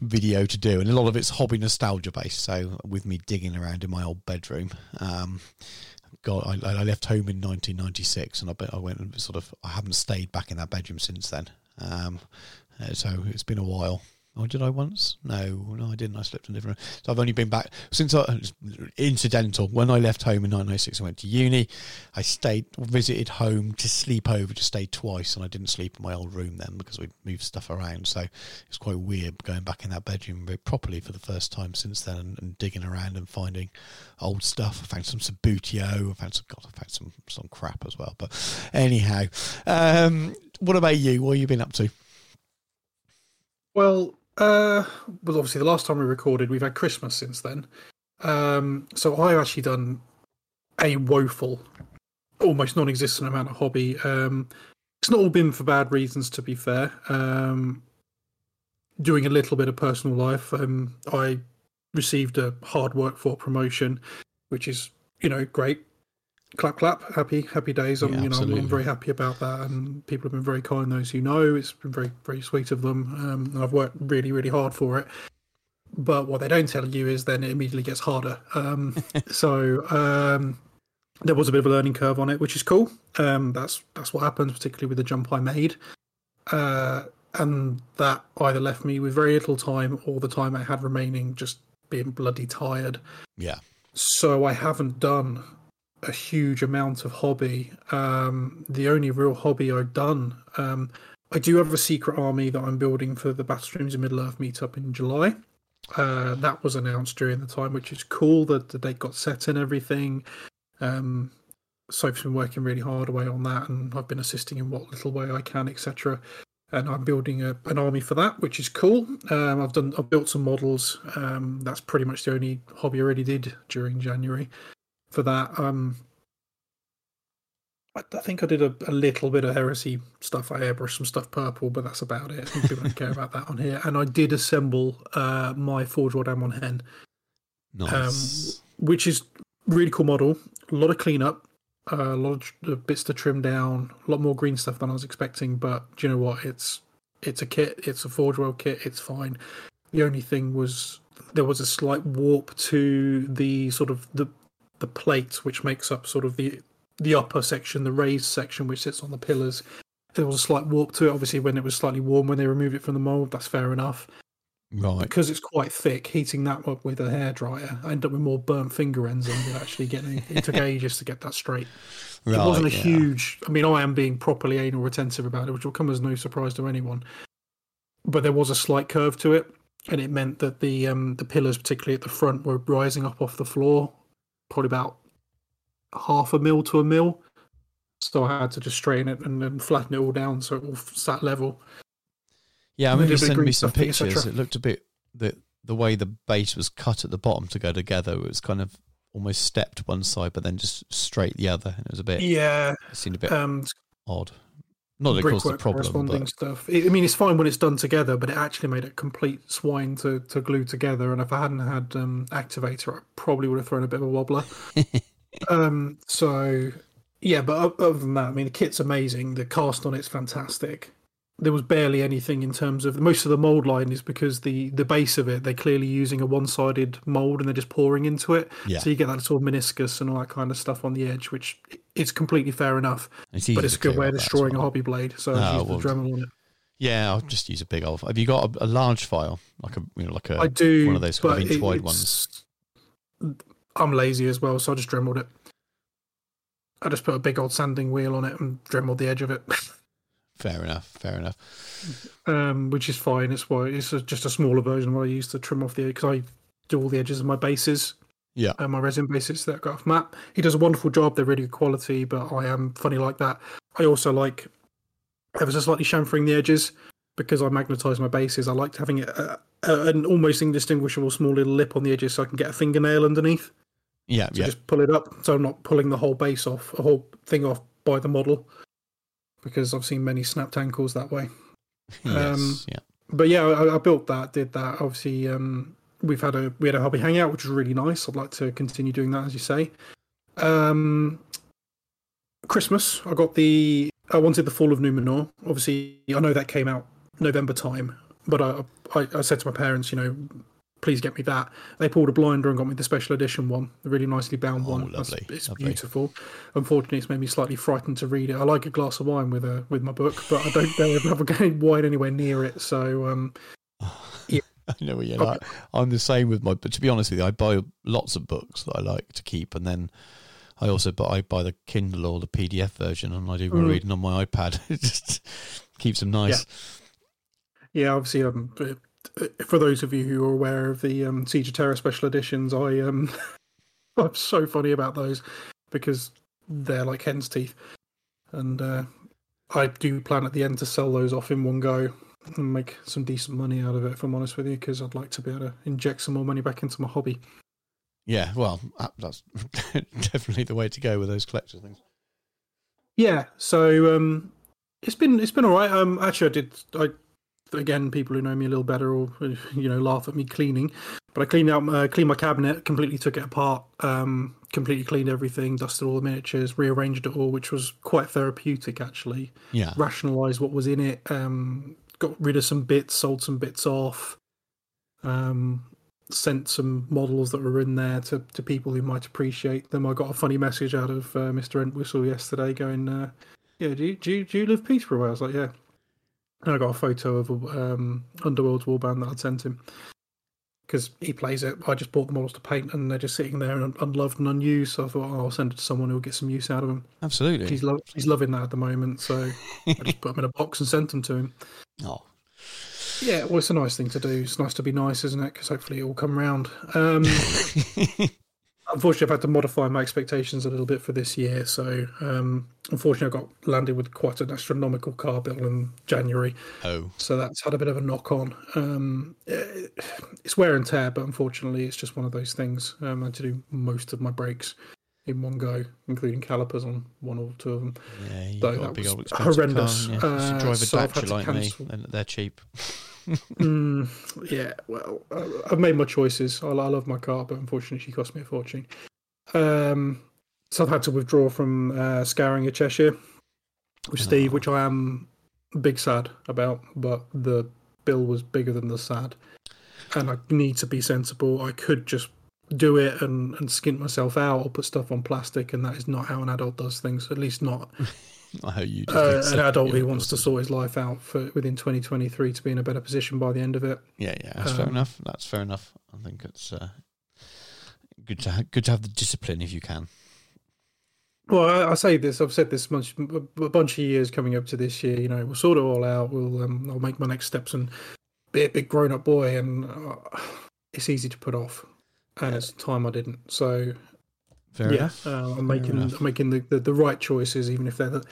video to do, and a lot of it's hobby nostalgia based. So with me digging around in my old bedroom, um, God, I, I, left home in 1996, and I, I went and sort of I haven't stayed back in that bedroom since then. Um, uh, so it's been a while. Or did I once? No, no, I didn't. I slept in a different. So I've only been back since I incidental. When I left home in 1996, I went to uni. I stayed, visited home to sleep over. Just stayed twice, and I didn't sleep in my old room then because we moved stuff around. So it's quite weird going back in that bedroom properly for the first time since then, and, and digging around and finding old stuff. I found some Subbuteo. I found some. God, I found some some crap as well. But anyhow, um, what about you? What have you been up to? Well, Uh, well, obviously the last time we recorded, we've had Christmas since then. Um, so I've actually done a woeful, almost non-existent amount of hobby. Um, it's not all been for bad reasons, to be fair. Um, doing a little bit of personal life. Um, I received a hard work for promotion, which is you know great. Clap clap, happy happy days. I'm Yeah, you know I'm. I'm very happy about that, and people have been very kind. Those who know, it's been very very sweet of them, um, and I've worked really really hard for it. But what they don't tell you is then it immediately gets harder. Um, so um, there was a bit of a learning curve on it, which is cool. Um, that's that's what happens, particularly with the jump I made. Uh, and that either left me with very little time or the time I had remaining just being bloody tired. Yeah. So I haven't done a huge amount of hobby. Um, the only real hobby I've done, um, I do have a secret army that I'm building for the Battle Streams in Middle Earth meetup in July. Uh, that was announced during the time, which is cool that the date got set and everything. Um, Sophie's been working really hard away on that, and I've been assisting in what little way I can, etc. And I'm building a, an army for that, which is cool. Um, I've done, I've built some models. Um, that's pretty much the only hobby I already did during January for that. Um, I, I think I did a, a little bit of heresy stuff. I airbrushed some stuff purple, but that's about it. People don't care about that on here. And I did assemble uh, my Forge World Amon Hen, Nice. which is really cool model. A lot of cleanup, uh, a lot of bits to trim down, a lot more green stuff than I was expecting. But do you know what? It's it's a kit. It's a Forge World kit. It's fine. The only thing was there was a slight warp to the sort of the the plate which makes up sort of the the upper section, the raised section which sits on the pillars. There was a slight warp to it. Obviously, when it was slightly warm when they removed it from the mold, that's fair enough. right. Because it's quite thick, heating that up with a hairdryer, I end up with more burnt finger ends than with actually getting. It took ages to get that straight. Right. it wasn't a yeah. huge. I mean, I am being properly anal retentive about it, which will come as no surprise to anyone. But there was a slight curve to it, and it meant that the um, the pillars, particularly at the front, were rising up off the floor, probably about half a mil to a mil. So I had to just straighten it and then flatten it all down so it all sat level. Yeah, I remember you sending me some stuff, et cetera. pictures. It looked a bit the the way the base was cut at the bottom to go together. It was kind of almost stepped one side, but then just straight the other. And it was a bit. Yeah, It seemed a bit um, odd. Not that it caused the brickwork problem, corresponding but stuff. I I mean, it's fine when it's done together, but it actually made a complete swine to, to glue together. And if I hadn't had um, activator, I probably would have thrown a bit of a wobbler. um, so yeah, but other than that, I mean, the kit's amazing. The cast on it's fantastic. There was barely anything in terms of most of the mold line is because the the base of it they're clearly using a one sided mold and they're just pouring into it. Yeah. So you get that sort of meniscus and all that kind of stuff on the edge, which is completely fair enough it's but it's a good way of destroying a hobby blade. So well, the Dremel on it. Yeah, I'll just use a big old. Have you got a, a large file, like a you know, like a I do one of those kind of inch wide ones? I'm lazy as well, so I just dremeled it. I just put a big old sanding wheel on it and dremeled the edge of it, Fair enough. Fair enough. um, which is fine. It's why it's a, just a smaller version of what I use to trim off the because I do all the edges of my bases. Yeah. uh, my resin bases that I got off Matt. He does a wonderful job. They're really good quality, but I am funny like that. I also like ever so slightly chamfering the edges because I magnetize my bases. I like having it an almost indistinguishable small little lip on the edges so I can get a fingernail underneath. Yeah. So yeah. just pull it up so I'm not pulling the whole base off, a whole thing off by the model. Because I've seen many snapped ankles that way. yes. um, yeah. But yeah, I, I built that, did that. Obviously, um, we've had a we had a hobby hangout, which was really nice. I'd like to continue doing that, as you say. Um, Christmas, I got the I wanted the Fall of Numenor. Obviously, I know that came out November time, but I I, I said to my parents, you know, please get me that. They pulled a blinder and got me the special edition one, the really nicely bound Oh, one. That's- lovely, it's lovely. beautiful. Unfortunately, it's made me slightly frightened to read it. I like a glass of wine with a with my book, but I don't dare have a wine anywhere near it. So um, Yeah. I know what you're like. I'm the same with my. But to be honest with you, I buy lots of books that I like to keep, and then I also buy I buy the Kindle or the PDF version, and I do my Mm. reading on my iPad. it just keeps them nice. Yeah, obviously, um, uh, for those of you who are aware of the um, Siege of Terra special editions, I um, I'm so funny about those because they're like hen's teeth, and uh, I do plan at the end to sell those off in one go. And make some decent money out of it. If I'm honest with you, because I'd like to be able to inject some more money back into my hobby. Yeah, well, that's definitely the way to go with those collector things. Yeah, so um, it's been it's been all right. Um, actually, I did. I again, people who know me a little better or you know laugh at me cleaning, but I cleaned out uh, cleaned my cabinet, completely took it apart, um, completely cleaned everything, dusted all the miniatures, rearranged it all, which was quite therapeutic actually. Yeah, Rationalised what was in it, um, got rid of some bits, sold some bits off, um, sent some models that were in there to, to people who might appreciate them. I got a funny message out of uh, Mr. Entwistle yesterday going, uh, "Yeah, do you, do you, do you live Peterborough?" I was like, "Yeah." And I got a photo of um, Underworld's warband that I'd sent him because he plays it. I just bought the models to paint, and they're just sitting there un- unloved and unused. So I thought, oh, I'll send it to someone who'll get some use out of them. absolutely. He's lo- he's loving that at the moment, so I just put them in a box and sent them to him. Oh, Yeah, well, it's a nice thing to do. It's nice to be nice, isn't it? Because hopefully it will come round. Um, unfortunately, I've had to modify my expectations a little bit for this year. So, um, unfortunately, I got landed with quite an astronomical car bill in January. oh, So that's had a bit of a knock on. Um, eh, it's wear and tear, but unfortunately, it's just one of those things. Um, I had to do most of my brakes in one go, including calipers on one or two of them. yeah, you've Though got a big old expensive horrendous. car. Yeah. You Uh, drive a so Dacia like me, cancel. and they're cheap. Mm, yeah, well, I've made my choices. I, I love my car, but unfortunately, she cost me a fortune. Um, so I've had to withdraw from uh, Scouring a Cheshire with Steve, Oh. which I am big sad about. But the bill was bigger than the sad, and I need to be sensible. I could just do it and, and skint myself out or put stuff on plastic, and that is not how an adult does things. At least not I hope you. uh, an adult who wants to sort his life out for within 2023 to be in a better position by the end of it. Yeah, yeah, that's fair um, enough. That's fair enough. I think it's uh, good to ha- good to have the discipline if you can. Well, I, I say this. I've said this much, a bunch of years coming up to this year. You know, we'll sort it all out. We'll, um, I'll make my next steps and be a big grown-up boy. And uh, it's easy to put off, and it's time I didn't. So Fair yeah, uh, I'm making. I'm making the, the, the right choices, even if they're the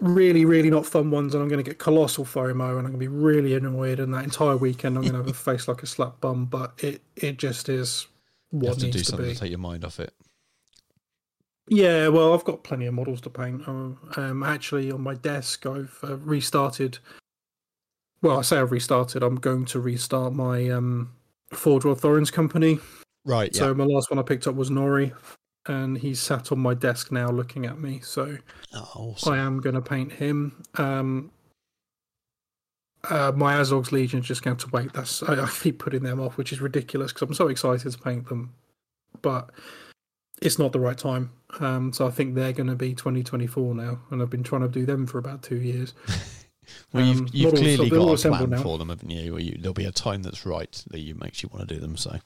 really really not fun ones. And I'm going to get colossal FOMO, and I'm going to be really annoyed. And that entire weekend, I'm going to have a face like a slap bum. But it it just is You what have to needs do to be. to take your mind off it. Yeah, well, I've got plenty of models to paint. Um, um, actually, on my desk, I've uh, restarted. Well, I say I've restarted. I'm going to restart my um, Forge World Thorin's company. Right. So my last one I picked up was Nori, and he's sat on my desk now looking at me. So Oh, awesome. I am going to paint him. Um, uh, my Azog's Legion's just going to wait. That's I, I keep putting them off, which is ridiculous because I'm so excited to paint them, but it's not the right time. Um, so I think they're going to be 2024 now, and I've been trying to do them for about two years. Well, you've, Um, you've clearly got a plan now. for them, haven't you? You? There'll be a time that's right that you makes you want to do them. So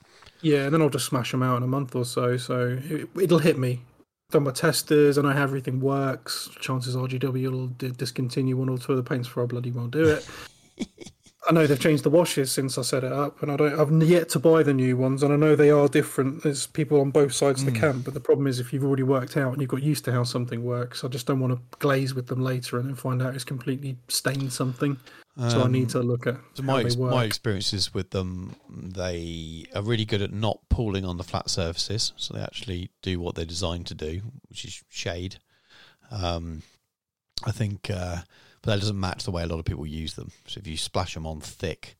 Yeah, and then I'll just smash them out in a month or so. So it, it'll hit me. Done my testers, and I know how everything works. Chances are GW will discontinue one or two of the paints before I bloody won't do it. I know they've changed the washes since I set it up, and I don't. I've yet to buy the new ones, and I know they are different. There's people on both sides of the camp, but the problem is if you've already worked out and you've got used to how something works, I just don't want to glaze with them later and then find out it's completely stained something. so I need to look at So my they ex- work. my experiences with them, they are really good at not pooling on the flat surfaces. So they actually do what they're designed to do, which is shade. Um, I think, uh, but that doesn't match the way a lot of people use them. So if you splash them on thick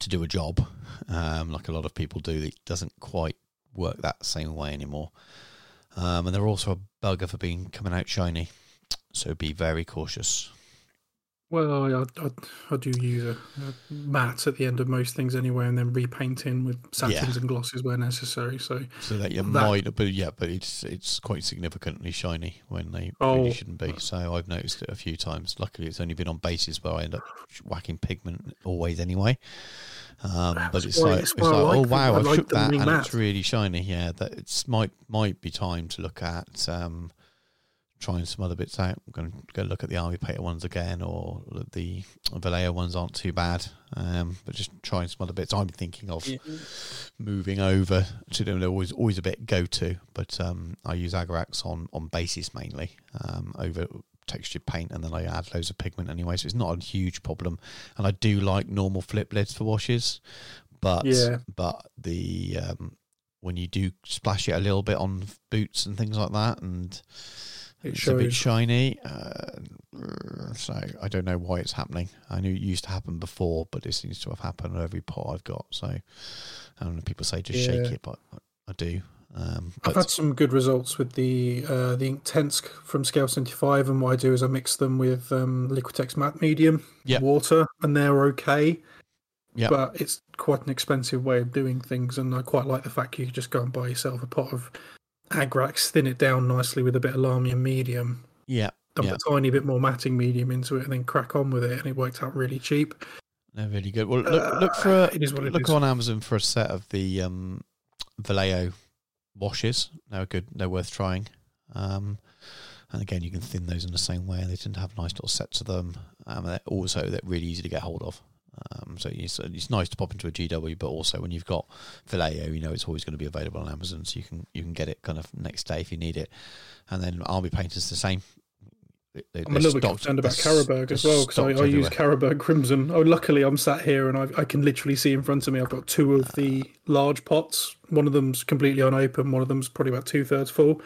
to do a job, um, like a lot of people do, it doesn't quite work that same way anymore. Um, and they're also a bugger for being coming out shiny. So be very cautious. Well, I, I, I do use a, a matte at the end of most things anyway, and then repainting with satins and glosses where necessary. So, So that you That- might, but yeah, but it's it's quite significantly shiny when they Oh. really shouldn't be. So I've noticed it a few times. Luckily, it's only been on bases where I end up whacking pigment always anyway. Um, but it's like, it's like, like oh wow, I I've like shook that and matte. it's really shiny. Yeah, that it's might might be time to look at um, trying some other bits out. I'm going to go look at the Army Painter ones again, or the Vallejo ones aren't too bad. Um, but just trying some other bits. I'm thinking of moving over to them. They're always always a bit go to, but um, I use Agrax on on basis mainly um, over textured paint, and then I add loads of pigment anyway, so it's not a huge problem. And I do like normal flip lids for washes, but Yeah. but the um, when you do splash it a little bit on boots and things like that, and It it's a bit shiny. Uh, so I don't know why it's happening. I knew it used to happen before, but it seems to have happened on every pot I've got. So I don't know. People say just shake it, but I do. Um, I've had some good results with the uh, the ink tents from Scale 75, and what I do is I mix them with um, Liquitex matte medium, Yep. water, and they're okay. But it's quite an expensive way of doing things, and I quite like the fact you just go and buy yourself a pot of Agrax, thin it down nicely with a bit of Lahmian medium, yeah, dump Yeah. a tiny bit more matting medium into it, and then crack on with it, and it worked out really cheap. they're really good. Well, look look for a, Uh, it is what it look is. on Amazon for a set of the um, Vallejo washes. They're good. They're worth trying. Um, and again, you can thin those in the same way. They tend to have nice little sets of them. Um, they're also they're really easy to get hold of. Um, so it's, it's nice to pop into a GW, but also when you've got Vallejo, you know it's always going to be available on Amazon, so you can you can get it kind of next day if you need it. And then Army Painters the same. They- I'm a little bit concerned about Carroburg as well because I, I use. Carroburg Crimson. Oh, luckily I'm sat here and I, I can literally see in front of me. I've got two of the large pots. One of them's completely unopened. One of them's probably about two thirds full.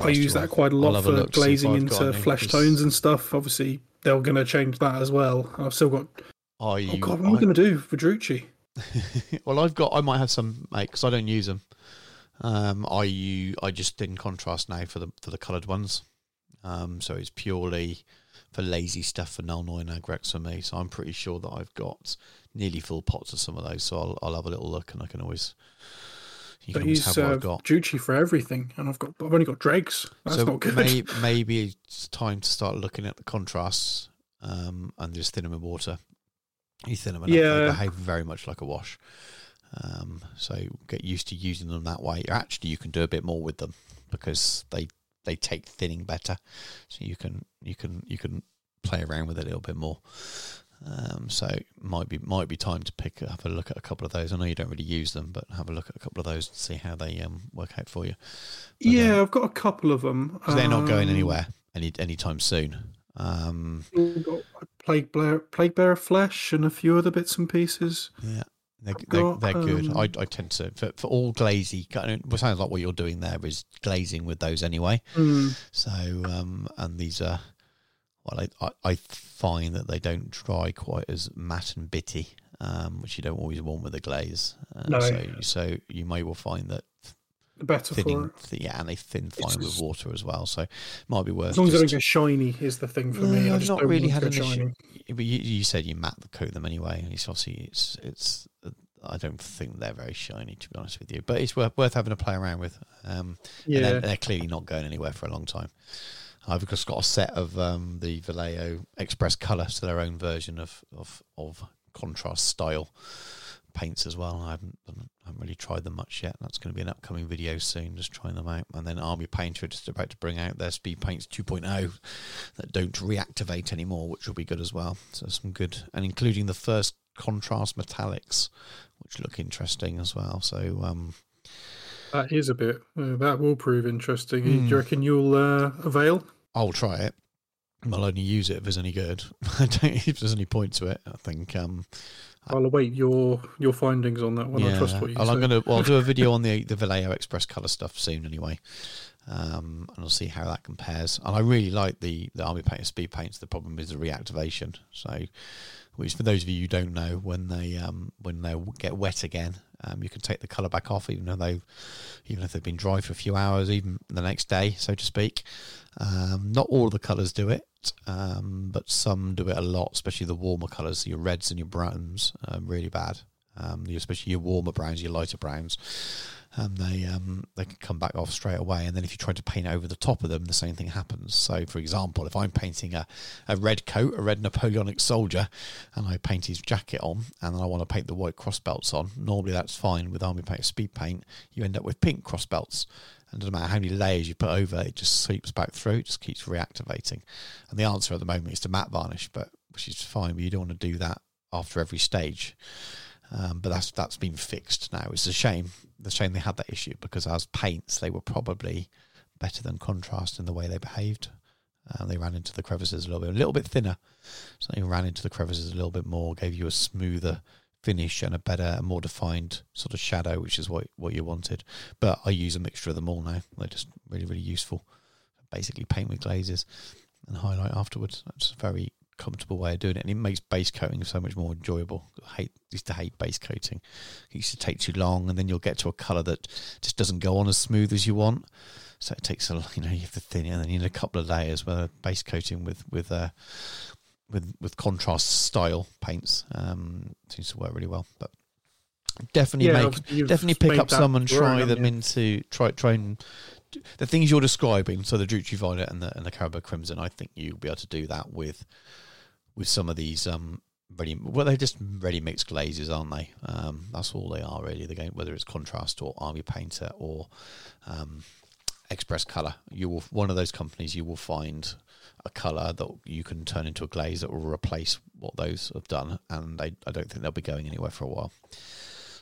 I use that quite a lot a for if glazing into flesh tones and stuff. Obviously, they're going to change that as well. I've still got. Oh? God, what am I going to do for Druchii? well, I've got. I might have some, mate, because I don't use them. Um, I u- I just did in contrast now for the for the coloured ones. Um, so it's purely for lazy stuff for Nuln Oil and Agrax for me. So I'm pretty sure that I've got nearly full pots of some of those. So I'll I'll have a little look and I can always. You I can always have what uh, I've got. Druchii for everything, and I've got. I've only got dregs. That's so not good. May, maybe it's time to start looking at the contrasts um, and just thin them in water. You thin them enough, Yeah. they behave very much like a wash. Um, so get used to using them that way. Actually, you can do a bit more with them because they they take thinning better. So you can you can you can play around with it a little bit more. Um, so might be might be time to pick have a look at a couple of those. I know you don't really use them, but have a look at a couple of those and see how they um, work out for you. But, yeah, um, I've got a couple of them. they're not going Um, anywhere any anytime soon. Um, got Plague Bearer, Plague Bearer Flesh, and a few other bits and pieces. yeah, they're, they're, they're good. um, I, I tend to for, for all glazy. It sounds like what you're doing there is glazing with those anyway. Hmm. So um, and these are well, I, I I find that they don't dry quite as matte and bitty, um, which you don't always want with a glaze. Uh, No. So so you may well find that better for thinning, it. th- yeah, and they thin fine with just- water as well. So might be worth As long as they don't get shiny is the thing for me. No, I I've just not don't really had an issue. shiny. But you, you said you matte the coat them anyway. and It's obviously it's it's. uh, I don't think they're very shiny to be honest with you, but it's worth worth having a play around with. Um, and Yeah, they're, they're clearly not going anywhere for a long time. I've just got a set of um, the Vallejo Express Color, so their own version of of, of contrast style paints as well. I haven't, I haven't really tried them much yet. That's going to be an upcoming video soon, just trying them out. And then Army Painter are just about to bring out their Speed Paints 2.0 that don't reactivate anymore, which will be good as well. So some good, and including the first contrast metallics, which look interesting as well. So um, that is a bit. Uh, that will prove interesting. Do Hmm. you reckon you'll uh, avail? I'll try it. I'll only use it if there's any good. I don't if there's any point to it. I think um, I'll await your your findings on that one. I trust what you Well. I'm gonna. Well, I'll do a video on the the Vallejo Express color stuff soon anyway, um, and I'll see how that compares. And I really like the the Army Painter Speed Paints. The problem is the reactivation. So, which for those of you who don't know, when they um when they get wet again, um, you can take the color back off, even though they even if they've been dry for a few hours, even the next day, so to speak. Um, not all the colours do it, um, but some do it a lot, especially the warmer colours, your reds and your browns, are really bad. Um, especially your warmer browns, your lighter browns, and they um, they can come back off straight away. And then if you try to paint over the top of them, the same thing happens. So, for example, if I'm painting a, a red coat, a red Napoleonic soldier, and I paint his jacket on, and then I want to paint the white cross belts on, normally that's fine with Army Paint Speed Paint. You end up with pink cross belts. And doesn't matter how many layers you put over, it just sweeps back through, it just keeps reactivating. And the answer at the moment is to matte varnish, but which is fine, but you don't want to do that after every stage. Um, but that's that's been fixed now. It's a shame. The shame they had that issue because as paints, they were probably better than contrast in the way they behaved. Uh, they ran into the crevices a little bit, a little bit thinner. So they ran into the crevices a little bit more, gave you a smoother finish and a better, more defined sort of shadow, which is what what you wanted. But I use a mixture of them all now. They're just really, really useful. Basically, paint with glazes and highlight afterwards. That's very comfortable way of doing it, and it makes base coating so much more enjoyable. I hate used to hate base coating. It used to take too long, and then you'll get to a color that just doesn't go on as smooth as you want. So it takes a you know you have to thin it, and then you need a couple of layers. Where base coating with with uh, with with contrast style paints um, seems to work really well. But definitely Yeah, make definitely pick up some and try them you? into try try and the things you're describing. So the Druchii Violet and the and the Carroburg Crimson. I think you'll be able to do that with with some of these um ready well they're just ready mixed glazes aren't they um that's all they are really the game whether it's contrast or army painter or um express color you will one of those companies you will find a color that you can turn into a glaze that will replace what those have done and I, I don't think they'll be going anywhere for a while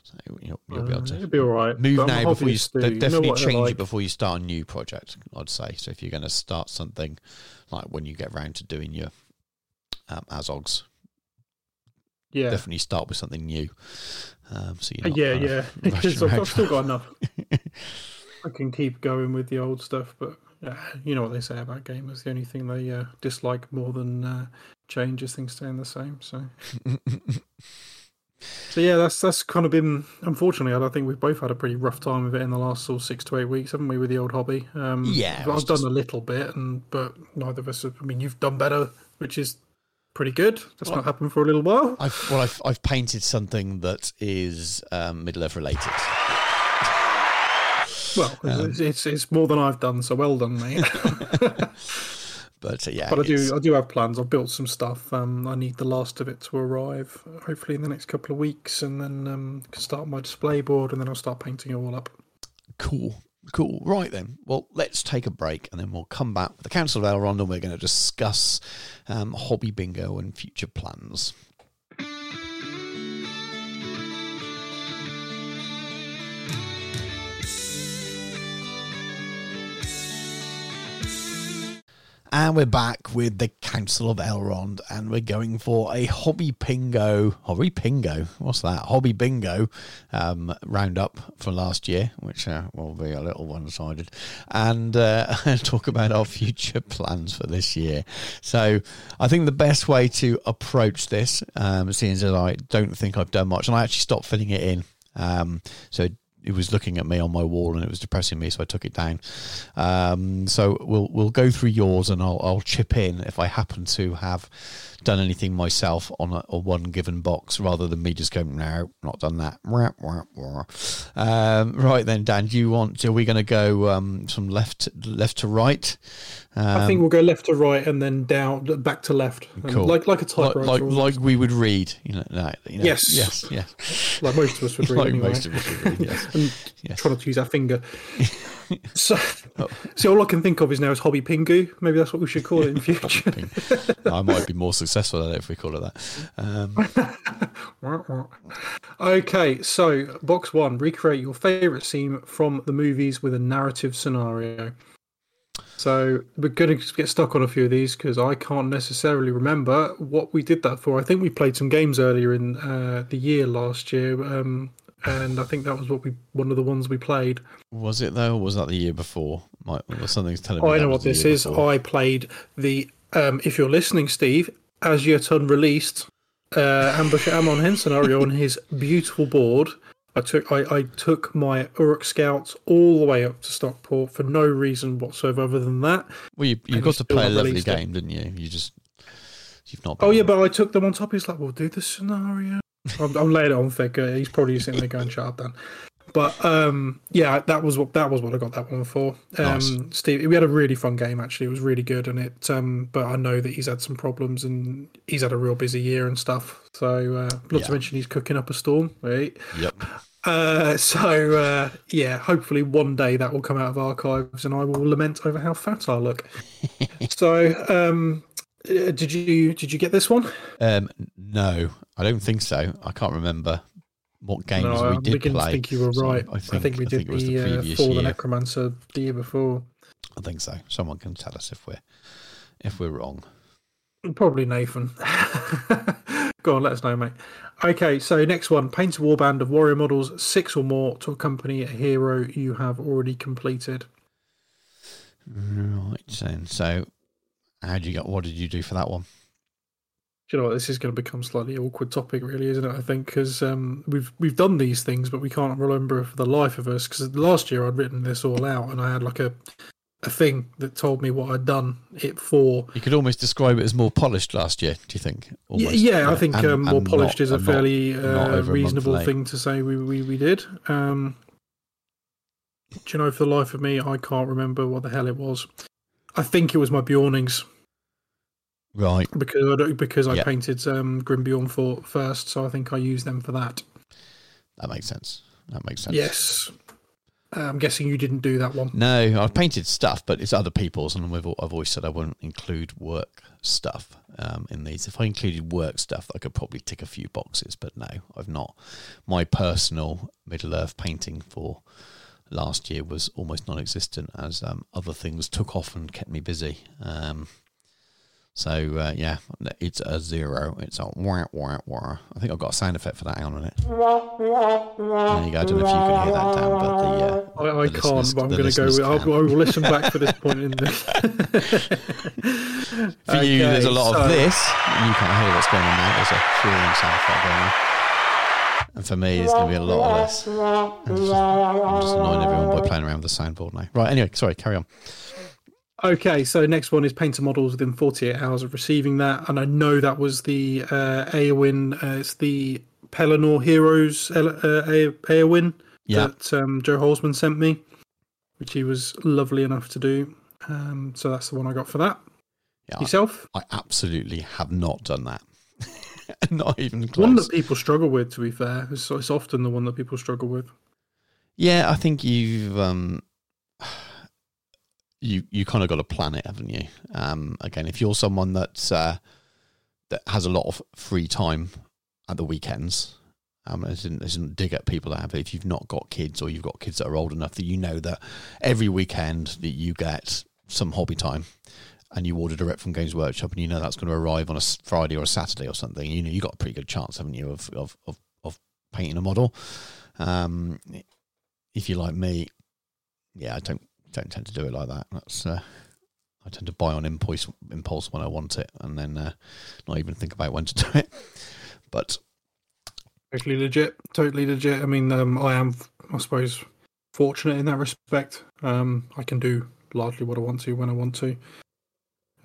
so you'll, you'll be able to be all right. move But now before you do. You know definitely change like. it before you start a new project i'd say so if you're going to start something like when you get round to doing your um, azogs Yeah, definitely start with something new um, so you're Uh, yeah, yeah. Because I've. I've still got enough. I can keep going with the old stuff, but yeah, you know what they say about gamers. The only thing they uh, dislike more than uh, change is things staying the same. So, so yeah, that's that's kind of been. Unfortunately, I don't think we've both had a pretty rough time of it in the last sort of six to eight weeks, haven't we, with the old hobby? Um, Yeah, I've done just- a little bit, and but neither of us. Have, I mean, you've done better, which is pretty good. That's Well- not happened for a little while. I've, well, I've, I've painted something that is um, middle earth related. Well, Um, it's, it's it's more than I've done, so well done, mate. But uh, yeah, But I it's- do, I do have plans. I've built some stuff. Um, I need the last of it to arrive, hopefully in the next couple of weeks, and then um, can start my display board, and then I'll start painting it all up. Cool. Cool. Right then. Well, let's take a break and then we'll come back with the Council of Elrond and we're going to discuss um, hobby bingo and future plans. And we're back with the Council of Elrond, and we're going for a hobby pingo, hobby pingo. What's that? Hobby bingo um, roundup for last year, which uh, will be a little one-sided, and uh, talk about our future plans for this year. So, I think the best way to approach this, um, seeing as I don't think I've done much, and I actually stopped filling it in. Um, so it was looking at me on my wall and it was depressing me, so I took it down. Um, so we'll we'll go through yours and I'll I'll chip in if I happen to have done anything myself on a, a one given box rather than me just going no, not done that. Um, right then, Dan, do you want? Are we going to go um, from left left to right? Um, I think we'll go left to right, and then down, back to left, Cool. like like a typewriter, like almost, like we would read, you know, no, you know Yes. yes, yes, like most of us would read like anyway. most of us would read, yes. and Yes. try not to use our finger. so, Oh. see, all I can think of is now is hobby pingu. Maybe that's what we should call it in future. I might be more successful at it if we call it that. Um, okay, so box one: recreate your favorite scene from the movies with a narrative scenario. So we're going to get stuck on a few of these because I can't necessarily remember what we did that for. I think we played some games earlier in uh, the year last year, um, and I think that was what we one of the ones we played. was it though, or was that the year before? Well, something's telling me. Oh, I know what this is. before. I played the. Um, if you're listening, Steve, as yet unreleased, uh, Ambush at Amon Hen scenario on his beautiful board. I took I, I took my Uruk scouts all the way up to Stockport for no reason whatsoever other than that. Well, you, you got to play a lovely released it. game, didn't you? You just you've not. Oh yeah, but I took them on top. He's like, "We'll do the scenario." I'm, I'm laying it on thick. uh, He's probably sitting there going, "Shut up, Dan." But um, yeah, that was what that was what I got that one for. Um, Nice. Steve, we had a really fun game. Actually, it was really good, and it. Um, but I know that he's had some problems, and he's had a real busy year and stuff. So uh, not Yeah. to mention he's cooking up a storm. Right. Yep. Uh, so uh, yeah, hopefully one day that will come out of archives, and I will lament over how fat I look. so, um, uh, did you did you get this one? Um, no, I don't think so. I can't remember what games no, we did play. to think you were So right. I think, we I did think the, the uh, Fall the. Necromancer the year before. I think so. Someone can tell us if we're if we're wrong. Probably Nathan. Go on, let us know, mate. Okay, so next one paint a warband of warrior models, six or more, to accompany a hero you have already completed. Right then. So, how did you get? What did you do for that one? Do you know what? This is going to become slightly awkward topic, really, isn't it? I think because um, we've we've done these things, but we can't remember for the life of us. Because last year I'd written this all out, and I had like a a thing that told me what I'd done it for. You could almost describe it as more polished last year. Do you think? Yeah, yeah, I think And- um, more polished not- is a fairly not uh, a month reasonable late. thing to say. We we, we did. Um, do you know, for the life of me, I can't remember what the hell it was. I think it was my Beornings Right. because I because I Yeah. painted um, Grimbeorn for first, so I think I used them for that. That makes sense. That makes sense. Yes, Uh, I'm guessing you didn't do that one. No, I've painted stuff, but it's other people's, and we've, I've always said I wouldn't include work stuff um, in these. If I included work stuff, I could probably tick a few boxes, but no, I've not. My personal Middle Earth painting for last year was almost non-existent, as um, other things took off and kept me busy. Um, so uh, yeah, it's a zero. It's a wah wah wah. I think I've got a sound effect for that. Hang on a minute. There you go. I don't know if you can hear that, Dan, but the uh, I, I the can't, but I'm going to go. With, I'll. I will listen back for this point in the. For you, there's a lot so- of this. You can't hear what's going on now. There's a thrilling sound effect going on. And for me, there's going to be a lot of this. I'm just, I'm just annoying everyone by playing around with the soundboard now. Right, anyway, sorry, carry on. Okay, so next one is painter models within 48 hours of receiving that, and I know that was the uh, Éowyn. Uh, it's the Pelennor Heroes uh, A- Yeah. that um, Joe Holzman sent me, which he was lovely enough to do. Um, so that's the one I got for that. Yeah, Yourself? I absolutely have not done that. not even close. One that people struggle with, to be fair. It's, it's often the one that people struggle with. Yeah, I think you've um, you you kind of got to plan it, haven't you? Um, again, if you're someone that's uh, that has a lot of free time at the weekends, um, it isn't, it isn't dig at people that have. it. If you've not got kids or you've got kids that are old enough that you know that every weekend that you get some hobby time. And you order direct from Games Workshop, and you know that's going to arrive on a Friday or a Saturday or something. You know you got a pretty good chance, haven't you, of of of, of painting a model. Um, if you're like me, yeah, I don't don't tend to do it like that. That's uh, I tend to buy on impulse impulse when I want it, and then uh, not even think about when to do it. But Totally legit. Totally legit. I mean, um, I am, I suppose, fortunate in that respect. Um, I can do largely what I want to when I want to,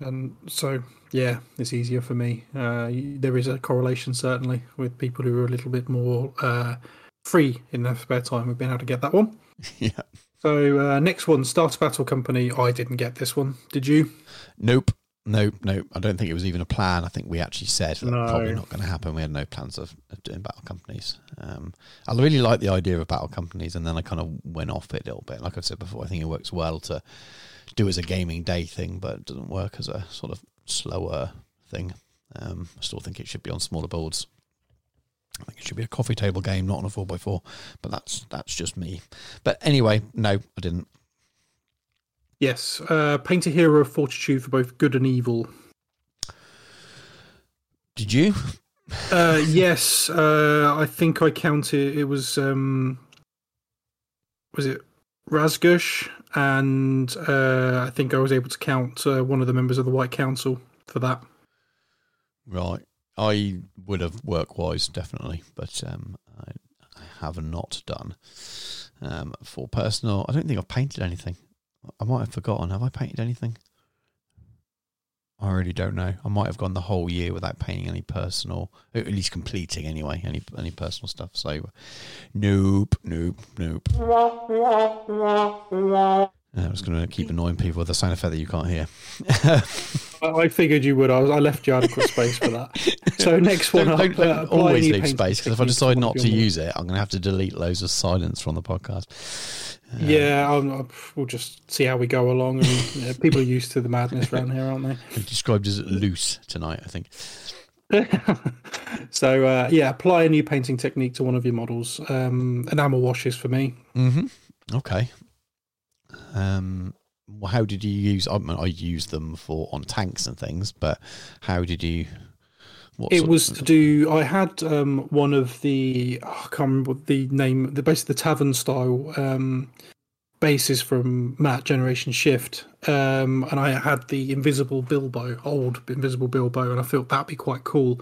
and so yeah, it's easier for me. Uh, there is a correlation certainly with people who are a little bit more uh, free in their spare time. We've been able to get that one. yeah, So uh, next one, Starter Battle Company. I didn't get this one. Did you? nope, nope, nope. I don't think it was even a plan. I think we actually said that No. probably not going to happen. We had no plans of, of doing battle companies. Um, I really like the idea of battle companies, and then I kind of went off it a little bit. Like I've said before, I think it works well to do as a gaming day thing, but it doesn't work as a sort of slower thing. Um, I still think it should be on smaller boards. I think it should be a coffee table game, not on a four x four. But that's that's just me. But anyway, no, I didn't. Yes. Uh, paint a hero of fortitude for both good and evil. Did you? Uh, yes, uh, I think I counted. It was um, was it Razgush, and uh, I think I was able to count uh, one of the members of the White Council for that. Right. I would have work wise definitely, but um, I, I have not done. Um, for personal, I don't think I've painted anything. I might have forgotten. Have I painted anything? I really don't know. I might have gone the whole year without painting any personal, at least completing anyway, any any personal stuff. So, nope, nope, nope. I was going to keep annoying people with a sound effect that you can't hear. I, figured you would. I, was, I left you adequate space for that. So next one, don't, don't, uh, always leave space because if I decide not to use it, I'm going to have to delete loads of silence from the podcast. Uh, Yeah, I'll, I'll- we'll just see how we go along. And yeah, people are used to the madness around here, aren't they? I'm described as loose tonight, I think. so uh, yeah, apply a new painting technique to one of your models. Um, enamel washes for me. Mm-hmm. Okay. Um, how did you use? I, mean, I used them for on tanks and things, but how did you? What It was to do. I had um, one of the oh, I can't remember the name. The basically the tavern style um, bases from Matt Generation Shift, um, and I had the invisible Bilbo, old invisible Bilbo, and I thought that'd be quite cool.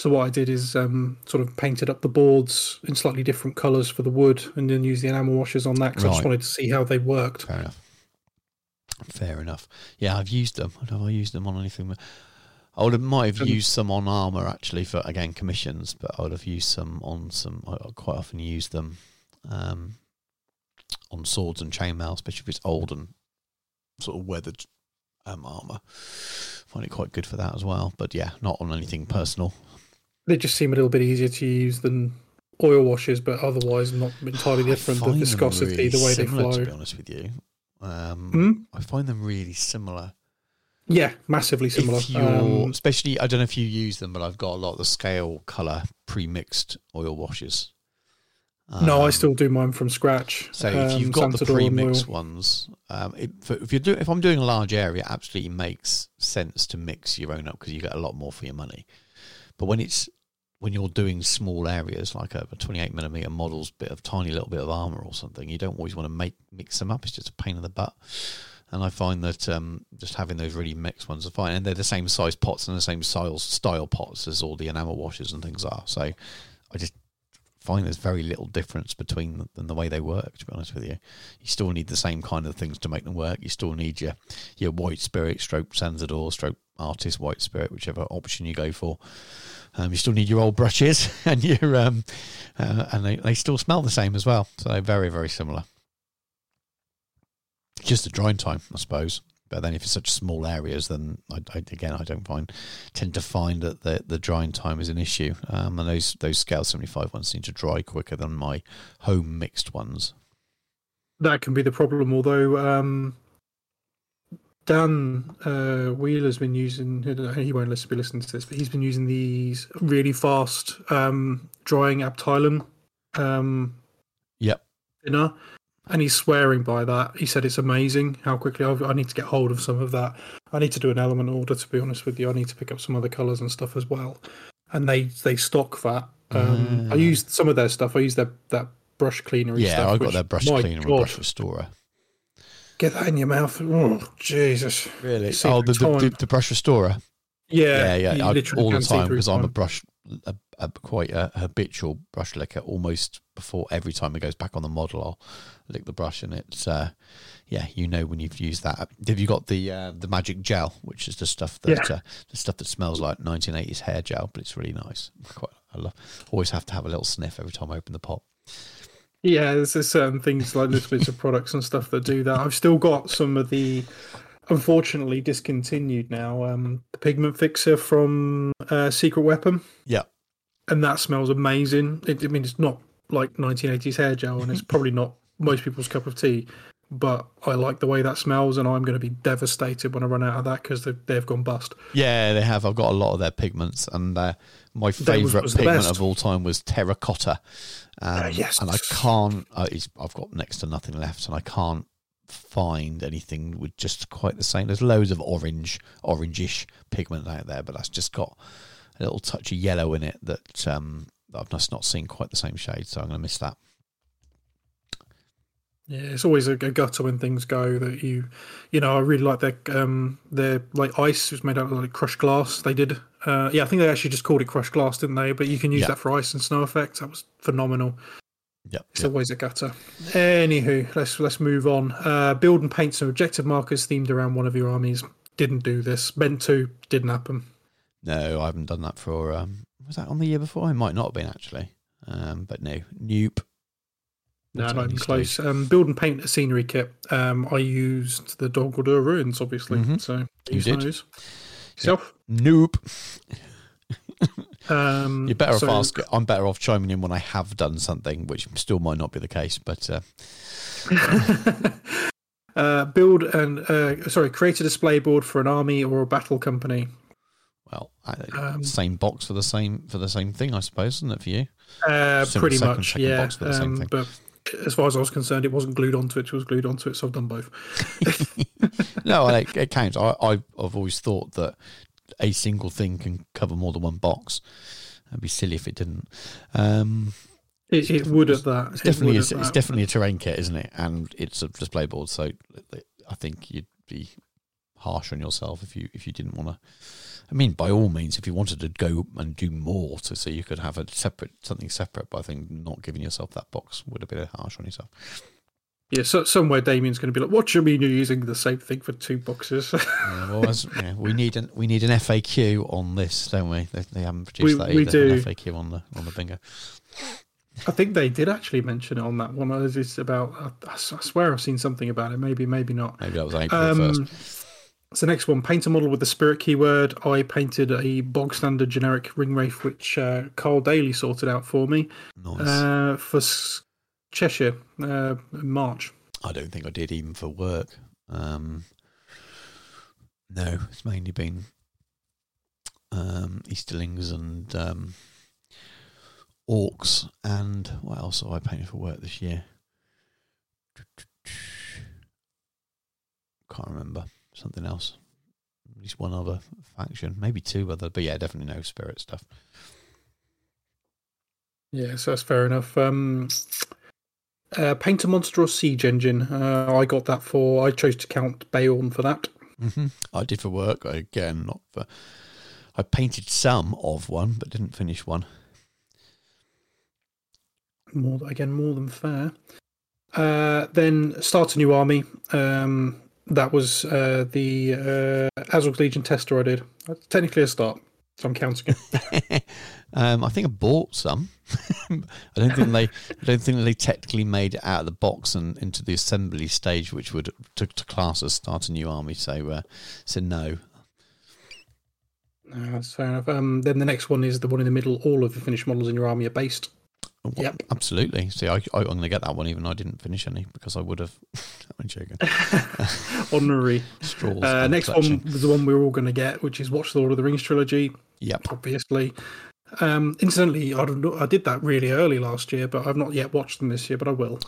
So what I did is um, sort of painted up the boards in slightly different colours for the wood, and then used the enamel washes on that because I just wanted to see how they worked. Fair enough. Fair enough. Yeah, I've used them. Have I used them on anything? I would have, might have Um, used some on armor actually for again commissions, but I would have used some on some. I I quite often use them um, on swords and chainmail, especially if it's old and sort of weathered um, armor. Find it quite good for that as well. But yeah, not on anything personal. They just seem a little bit easier to use than oil washes, but otherwise not entirely different. The viscosity, really the way they flow. To be honest with you, um, Hmm? I find them really similar. Yeah, massively similar. Um, especially, I don't know if you use them, but I've got a lot of the scale color pre-mixed oil washes. no, I Um, still do mine from scratch. So if Um, you've got the pre-mixed ones, um, it, for, if you're do, if I'm doing a large area, it absolutely makes sense to mix your own up because you get a lot more for your money. But when it's when you're doing small areas like a, a 28 millimeter model's bit of tiny little bit of armor or something, you don't always want to make mix them up. It's just a pain in the butt. And I find that um, just having those really mixed ones are fine, and they're the same size pots and the same style style pots as all the enamel washes and things are. So I just find there's very little difference between them and the way they work. To be honest with you, you still need the same kind of things to make them work. You still need your your white spirit, stroke Sansodor, stroke artist white spirit, whichever option you go for. Um, you still need your old brushes and your um, uh, and they, they still smell the same as well. So very very similar. Just the drying time, I suppose. But then if it's such small areas, then I, I, again I don't find tend to find that the, the drying time is an issue. Um, and those those scale seventy five ones seem to dry quicker than my home mixed ones. That can be the problem. Although um, Dan uh, Wheeler's been using, he won't listen, be listening to this, but he's been using these really fast um, drying Abteilung um, Yep. thinner, and he's swearing by that. He said it's amazing how quickly I've, I need to get hold of some of that. I need to do an element order. To be honest with you, I need to pick up some other colours and stuff as well. And they they stock that. Um, I Ah. used some of their stuff. I used their that brush cleaner. Yeah, stuff, I got their brush cleaner and brush restorer. Get that in your mouth. Oh, Jesus. Really? See Oh, the, the, the, brush restorer. Yeah, Yeah, yeah, I, all the time because I'm a brush, a, a, quite a habitual brush licker. Almost before every time it goes back on the model, I'll lick the brush, and it's uh, yeah, you know when you've used that. Have you got the uh, the magic gel, which is the stuff that Yeah. uh, the stuff that smells like 1980s hair gel, but it's really nice. Quite, I love. Always have to have a little sniff every time I open the pot. Yeah, there's, there's certain things like little bits of products and stuff that do that. I've still got some of the, unfortunately discontinued now, um, the pigment fixer from uh, Secret Weapon, Yeah, and that smells amazing. It, I mean, it's not like 1980s hair gel, and it's probably not most people's cup of tea, but I like the way that smells, and I'm going to be devastated when I run out of that because they've, they've gone bust. Yeah, they have. I've got a lot of their pigments, and uh, my favourite pigment of all time was terracotta. Um, yes. and I can't. Uh, I've got next to nothing left, and I can't find anything with just quite the same. There's loads of orange, orangish pigment out there, but that's just got a little touch of yellow in it that um, I've just not seen quite the same shade. So I'm going to miss that. Yeah, it's always a, a gutter when things go that you, you know, I really like their um their like ice was made out of like crushed glass. They did, uh, yeah, I think they actually just called it crushed glass, didn't they? But you can use Yeah. that for ice and snow effects. That was phenomenal. Yeah, It's yep. always a gutter. Anywho, let's let's move on. Uh, build and paint some objective markers themed around one of your armies. Didn't do this. Meant to, didn't happen. No, I haven't done that for. Um, was that on the year before? It might not have been actually. Um, but no, nope. No, Not even close. Um, build and paint a scenery kit. Um, I used the Dol ruins, obviously. Mhm. So You did. those. Yourself? Nope. Um, You're better so- off asking. I'm better off chiming in when I have done something, which still might not be the case. But uh, uh, build and uh, sorry, create a display board for an army or a battle company. well, I, Um, same box for the same for the same thing, I suppose, isn't it for you? Uh, pretty second- much, second yeah. box for the same Um, thing. but as far as I was concerned, it wasn't glued onto it. It was glued onto it, so I've done both. no, it, it counts. I, I, I've always thought that a single thing can cover more than one box. It'd be silly if it didn't. Um, It, it would at that. it's definitely would a, at it's definitely a terrain kit, isn't it? And it's a display board, so I think you'd be harsh on yourself if you if you didn't want to. I mean, by all means, if you wanted to go and do more to so you could have a separate something separate, but I think not giving yourself that box would have been harsh on yourself. Yeah, so somewhere Damien's going to be like, "What do you mean you're using the same thing for two boxes?" Yeah, well, yeah, we need an we need an FAQ on this, don't we? They, they haven't produced We- that we do. An FAQ on the on the bingo. I think they did actually mention it on that one. It's about. I, I swear I've seen something about it. Maybe, maybe not. Maybe that was April um, first. So next one, paint a model with the spirit keyword. I painted a bog standard generic ring wraith, which uh, Carl Daly sorted out for me Nice. uh, for Cheshire uh, in March. I don't think I did even for work. Um, no, it's mainly been um, Easterlings and um, Orcs, and what else have I painted for work this year? Can't remember. Something else. At least one other faction, maybe two other, but yeah, definitely no spirit stuff. Yeah, so that's fair enough. Um, uh, paint a monster or siege engine. Uh, I got that for. I chose to count Beorn for that. hmm I did for work again, not for. I painted some of one, but didn't finish one. More again, more than fair. Uh, then start a new army. Um, that was uh, the uh, Azog's Legion tester I did. That's technically a start, so I'm counting it. um, I think I bought some. I don't think they. I don't think they technically made it out of the box and into the assembly stage, which would to, to class as start a new army. So, uh, so no. No, that's fair enough. Um, then the next one is the one in the middle. All of the finished models in your army are based. Yep. absolutely. See, I, I, I'm going to get that one, even though I didn't finish any because I would have. I'm joking. Honorary. Straws. Uh, next one was the one we were all going to get, which is Watch the Lord of the Rings trilogy. Yep. obviously. Um, incidentally, I, don't I did that really early last year, but I've not yet watched them this year, but I will.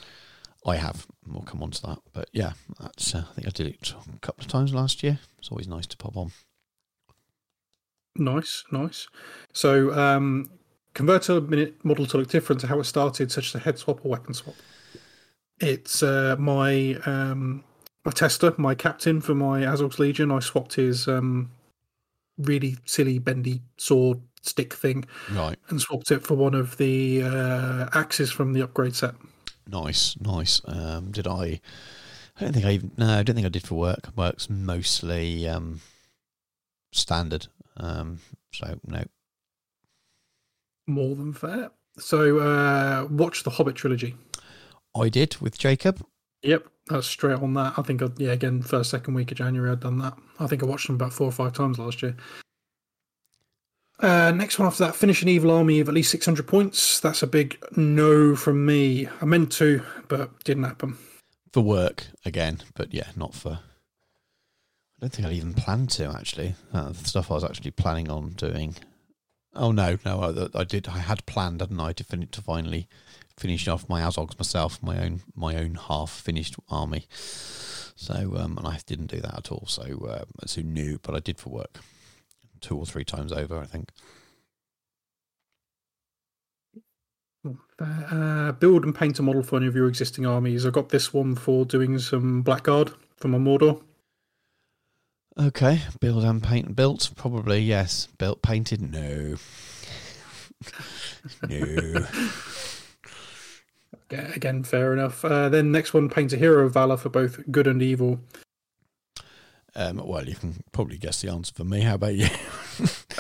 I have. We'll come on to that. But yeah, that's. Uh, I think I did it a couple of times last year. It's always nice to pop on. Nice, nice. So, um, convert a minute model to look different to how it started, such as a head swap or weapon swap. It's uh, my um, my tester, my captain for my Azog's Legion. I swapped his um, really silly bendy sword stick thing Right. and swapped it for one of the uh, axes from the upgrade set. Nice, nice. Um, did I? I don't think I even. No, I don't think I did for work. Work's mostly um, standard. Um, so no. More than fair. So, uh, watch the Hobbit trilogy. I did with Jacob. Yep, that's straight on that. I think, I, yeah, again, first, second week of January, I'd done that. I think I watched them about four or five times last year. Uh, next one after that, finish an evil army of at least 600 points. That's a big no from me. I meant to, but didn't happen. for work again, but yeah, not for. I don't think I even planned to actually. Uh, the stuff I was actually planning on doing. Oh no, no, I, I did. I had planned, hadn't I, to fin- to finally finish off my Azogs myself, my own my own half finished army. So um, and I didn't do that at all. So uh, so new, but I did for work, two or three times over, I think. Uh, build and paint a model for any of your existing armies. I got this one for doing some Blackguard for my Mordor. Okay, build and paint built, probably yes. Built, painted, no, no. Yeah, again, fair enough. Uh, then next one, paint a hero of valor for both good and evil. Um, well, you can probably guess the answer for me. How about you?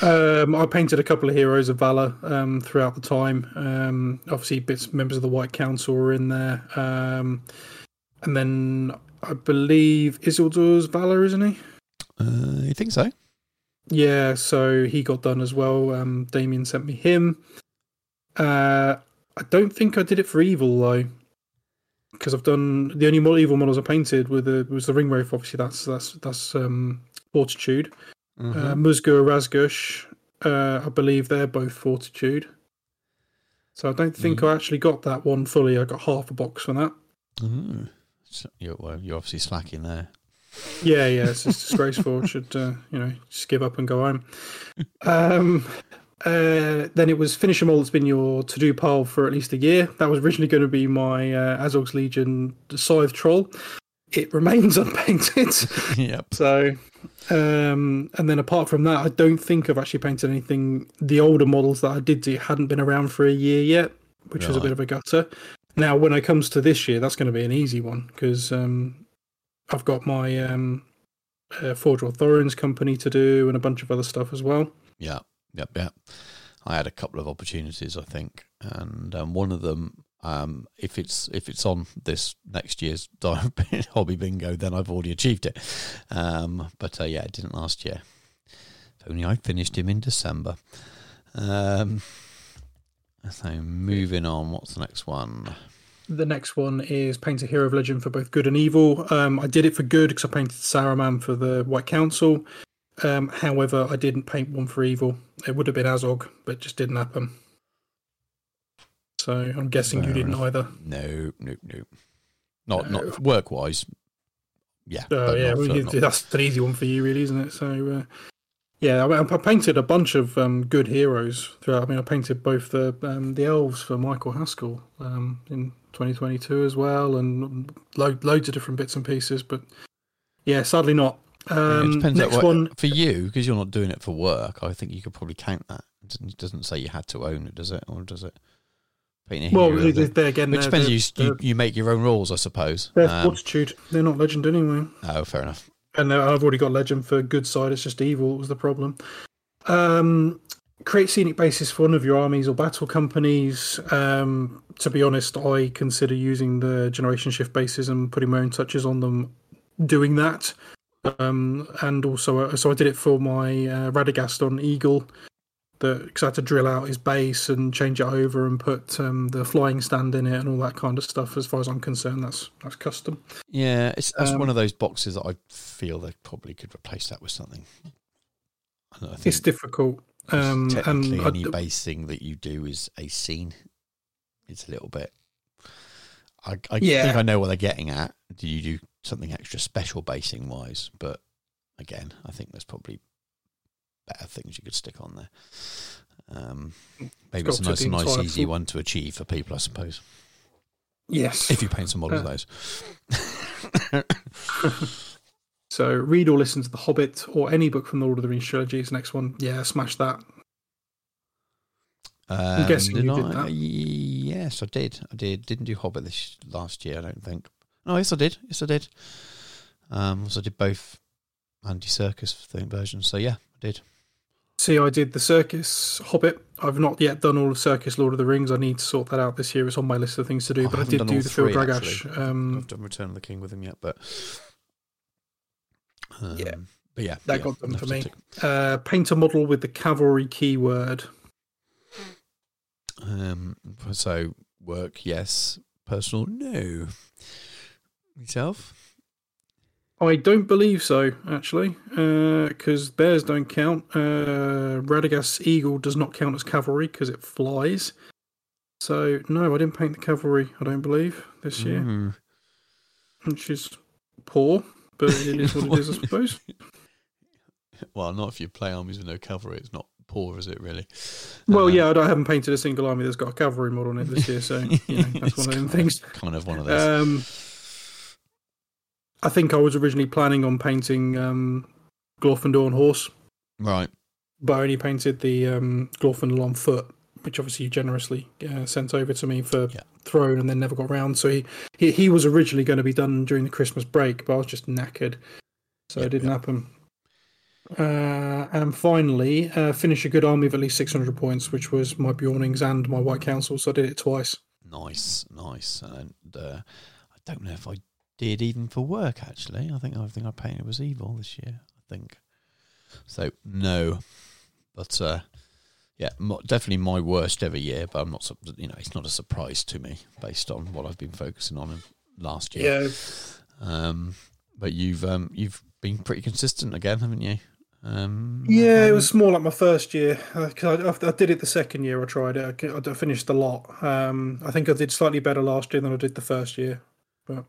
Um, I painted a couple of heroes of valor um, throughout the time. Um, obviously, bits members of the White Council were in there, um, and then I believe Isildur's valor, isn't he? Uh, you think so? Yeah, so he got done as well. Um, Damien sent me him. Uh, I don't think I did it for evil though, because I've done the only more evil models I painted with the was the ring wraith. Obviously, that's that's that's um, fortitude. Mm-hmm. Uh, Musgur, Razgush, uh, I believe they're both fortitude. So I don't think Mm. I actually got that one fully. I got half a box for that. Ooh. So you're, well, you're obviously slacking there. Yeah, yeah, it's just disgraceful. Should uh, you know just give up and go home. Um, uh, then it was finish them all. That's been your to do pile for at least a year. That was originally going to be my uh, Azog's Legion Scythe Troll. It remains unpainted. yep. So, um, and then apart from that, I don't think I've actually painted anything. The older models that I did do hadn't been around for a year yet, which was a bit of a gutter. Now, when it comes to this year, that's going to be an easy one because um, I've got my um, uh, Forge of Thorin's company to do and a bunch of other stuff as well. Yeah, yep, yep. I had a couple of opportunities, I think, and um, one of them, um, if it's if it's on this next year's hobby bingo, then I've already achieved it. Um, but uh, yeah, it didn't last year. Only I finished him in December. Um, so moving on, what's the next one? The next one is paint a hero of legend for both good and evil. Um, I did it for good because I painted Saruman for the White Council. Um, however, I didn't paint one for evil. It would have been Azog, but it just didn't happen. So I'm guessing you didn't enough. either. No, no, no. Not No. not work wise. Yeah. Oh yeah, not well, you- not- that's an easy one for you, really, isn't it? So uh, yeah, I, I painted a bunch of um, good heroes throughout. I mean, I painted both the um, the elves for Michael Haskell um, in 2022 as well, and lo- loads of different bits and pieces. But yeah, sadly not. Yeah, it Um, depends next what- one, for you because you're not doing it for work. I think you could probably count that. It doesn't- say you had to own it, does it, or does it? Well, they, they, again, they're, depends. you you make your own rules, I suppose. they're Um, fortitude. They're not legend anyway. oh, fair enough. and uh, I've already got legend for good side. It's just evil was the problem. Um, create scenic bases for one of your armies or battle companies. Um, to be honest, I consider using the generation shift bases and putting my own touches on them, doing that. Um, and also, uh, so I did it for my uh, Radagast on Eagle. Because I had to drill out his base and change it over and put um, the flying stand in it and all that kind of stuff. As far as I'm concerned, that's that's custom. Yeah, it's that's Um, one of those boxes that I feel they probably could replace that with something. It's difficult. Um, technically and any I, basing that you do is a scene. It's a little bit. I, I Yeah. think I know what they're getting at. Do you do something extra special basing wise? But again, I think there's probably better things you could stick on there. Um, maybe it's a nice, nice, easy one to achieve for people, I suppose. yes. If you paint some models Uh, of those. So read or listen to The Hobbit or any book from the Lord of the Rings trilogy is next one. Yeah, smash that. Um, guessing you did I? that. Yes, I did. I did. Didn't do Hobbit this last year. I don't think. No, yes, I did. Yes, I did. Um, so I did both Andy Serkis thing versions. So yeah, I did. See, I did the Serkis Hobbit. I've not yet done all of Serkis Lord of the Rings. I need to sort that out this year. It's on my list of things to do. I but I did do the Phil Dragash. Um, I've done Return of the King with him yet, but um, Yeah. but yeah, That yeah, got done enough for me. uh, paint a model with the cavalry keyword. Um, so work, yes. Personal, no. Yourself? I don't believe so, actually, because bears don't count. Uh, Radagast Eagle does not count as cavalry because it flies. So, no, I didn't paint the cavalry, I don't believe, this year, Mm. which is poor, but it is what it is, I suppose. Well, not if you play armies with no cavalry. It's not poor, is it? Really? Well, Uh, yeah, I don't- I haven't painted a single army that's got a cavalry model on it this year, so you know, that's one of them things. Kind of one of those. Um, I think I was originally planning on painting um, Glorfindel on horse, right. but I only painted the um, Glorfindel on foot, which obviously you generously uh, sent over to me for Yeah. throne and then never got round. So he, he, he was originally going to be done during the Christmas break, but I was just knackered. So Yeah, it didn't yeah. happen. Uh, and finally, uh, finish a good army of at least 600 points, which was my Beornings and my White Council. So I did it twice. Nice, nice. And uh, I don't know if I did even for work. Actually, I think think I painted was evil this year. I think so. No, but uh, yeah, definitely my worst ever year. But I'm not, you know, it's not a surprise to me based on what I've been focusing on last year. Yeah, Um, but you've um, you've been pretty consistent again, haven't you? Um, Yeah, it was more like my first year because I, I, did it the second year I tried it. I, I finished a lot. Um, I think I did slightly better last year than I did the first year, but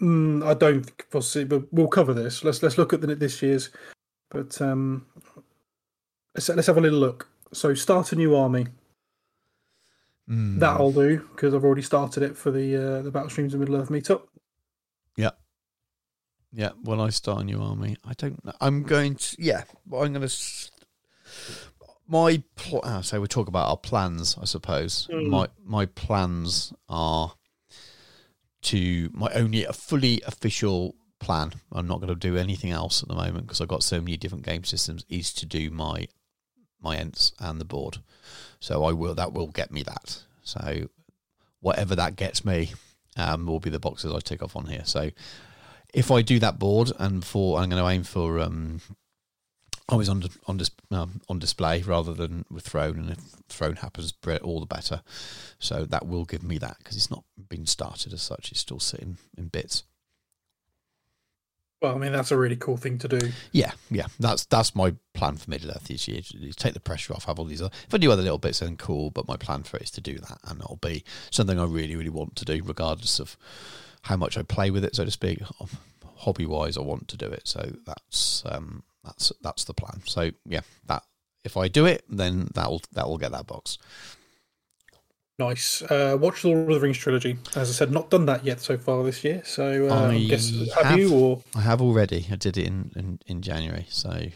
mm, I don't think we'll see. But we'll cover this. Let's let's look at the, this year's. But um, let's let's have a little look. So start a new army. mm, That I'll do because I've already started it for the uh, the Battle Streams of Middle Earth meetup. Yeah, Yeah, when I start a new army, I don't know. I'm going to, yeah, well, I'm going to. My pl- ah, so we talk about our plans, I suppose. Mm. My my plans are to my only a fully official plan. I'm not going to do anything else at the moment because I've got so many different game systems. Is to do my my ents and the board. So I will that will get me that. So whatever that gets me, um, will be the boxes I tick off on here. So if I do that board and for I'm going to aim for um, always on on dis, um, on display rather than with throne, and if throne happens, all the better. So that will give me that because it's not been started as such; it's still sitting in bits. Well, I mean that's a really cool thing to do. Yeah, yeah, that's that's my plan for Middle Earth this year. is Take the pressure off. Have all these. Other, if I do other little bits, then cool. But my plan for it is to do that, and it'll be something I really, really want to do, regardless of how much I play with it, so to speak. Hobby wise, I want to do it. So that's um, that's that's the plan. So yeah, that if I do it, then that will that will get that box. Nice. Uh, watch the Lord of the Rings trilogy. As I said, not done that yet so far this year. So uh, I I guess have, have. you or I have already. I did it in in, in January. So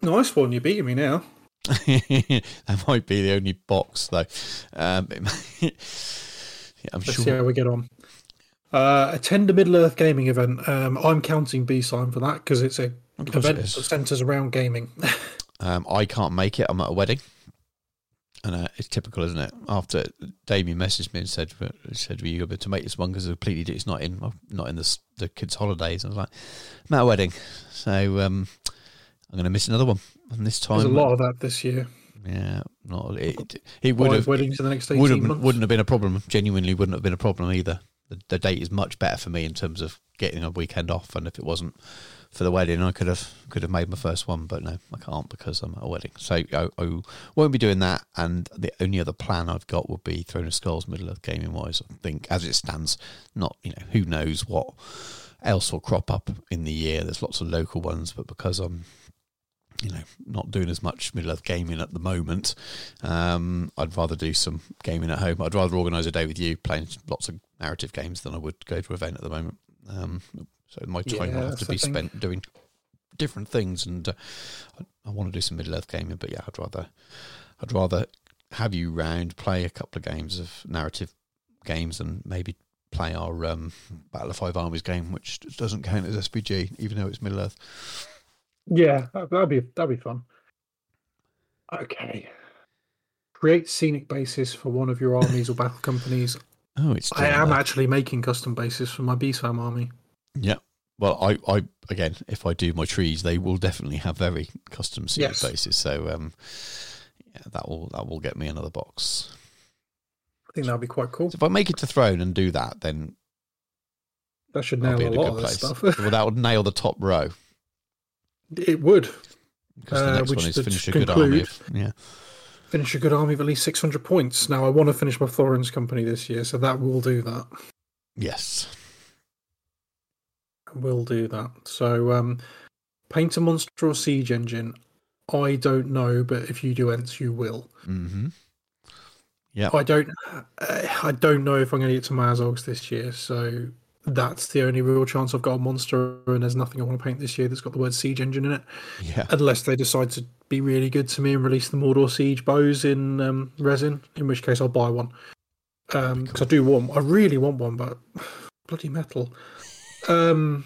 nice one? You're beating me now. that might be the only box though. Um, might- yeah, I'm Let's sure. see how we get on. Uh, attend a Middle Earth gaming event. Um, I'm counting B sign for that because it's a course it event that centres around gaming. Um, I can't make it. I'm at a wedding, and uh, it's typical, isn't it? After Damien messaged me and said, "said Were you able to make this one because completely it's not in not in the the kids' holidays." I was like, "I'm at a wedding, so um, I'm going to miss another one." And this time, There's a lot of that this year. yeah, not it. It would have weddings in the next 18 would have months. wouldn't have been a problem. Genuinely, wouldn't have been a problem either. The, the date is much better for me in terms of getting a weekend off, and if it wasn't for the wedding, I could have could have made my first one, but no, I can't because I'm at a wedding. So I, I won't be doing that. And the only other plan I've got would be Throne of Skulls, Middle Earth gaming wise. I think as it stands, not you know who knows what else will crop up in the year. There's lots of local ones, but because I'm you know not doing as much Middle Earth gaming at the moment, um, I'd rather do some gaming at home. I'd rather organise a day with you playing lots of narrative games than I would go to an event at the moment. Um, so my time Yeah, will have to be thing. spent doing different things, and uh, I, I want to do some Middle Earth gaming. But yeah, I'd rather I'd rather have you round, play a couple of games of narrative games, and maybe play our um, Battle of Five Armies game, which doesn't count as SBG, even though it's Middle Earth. Yeah, that- that'd be that'd be fun. Okay. Create scenic bases for one of your armies or battle companies. Oh, it's I am that. actually making custom bases for my BSAM army. Yeah. Well, I, I again, if I do my trees, they will definitely have very custom seed Yes. bases. So, um, yeah, that will that will get me another box. I think that'd be quite cool. So if I make it to throne and do that, then That should nail be a a lot of this place. stuff. well, that would nail the top row it would because the Uh, next which one is finish a good army. Of, yeah. finish a good army of at least 600 points. Now, I want to finish my Thorin's company this year, so that will do that. Yes. Will do that. So, um, paint a monster or siege engine. I don't know, but if you do Ents, you will. Mm-hmm. Yeah. I don't. Uh, I don't know if I'm going to get to my Azogs this year. So that's the only real chance I've got a monster, and there's nothing I want to paint this year that's got the word siege engine in it, Yeah. unless they decide to be really good to me and release the Mordor siege bows in um, resin. In which case, I'll buy one. Um, because I do want. I really want one, but bloody metal. Um,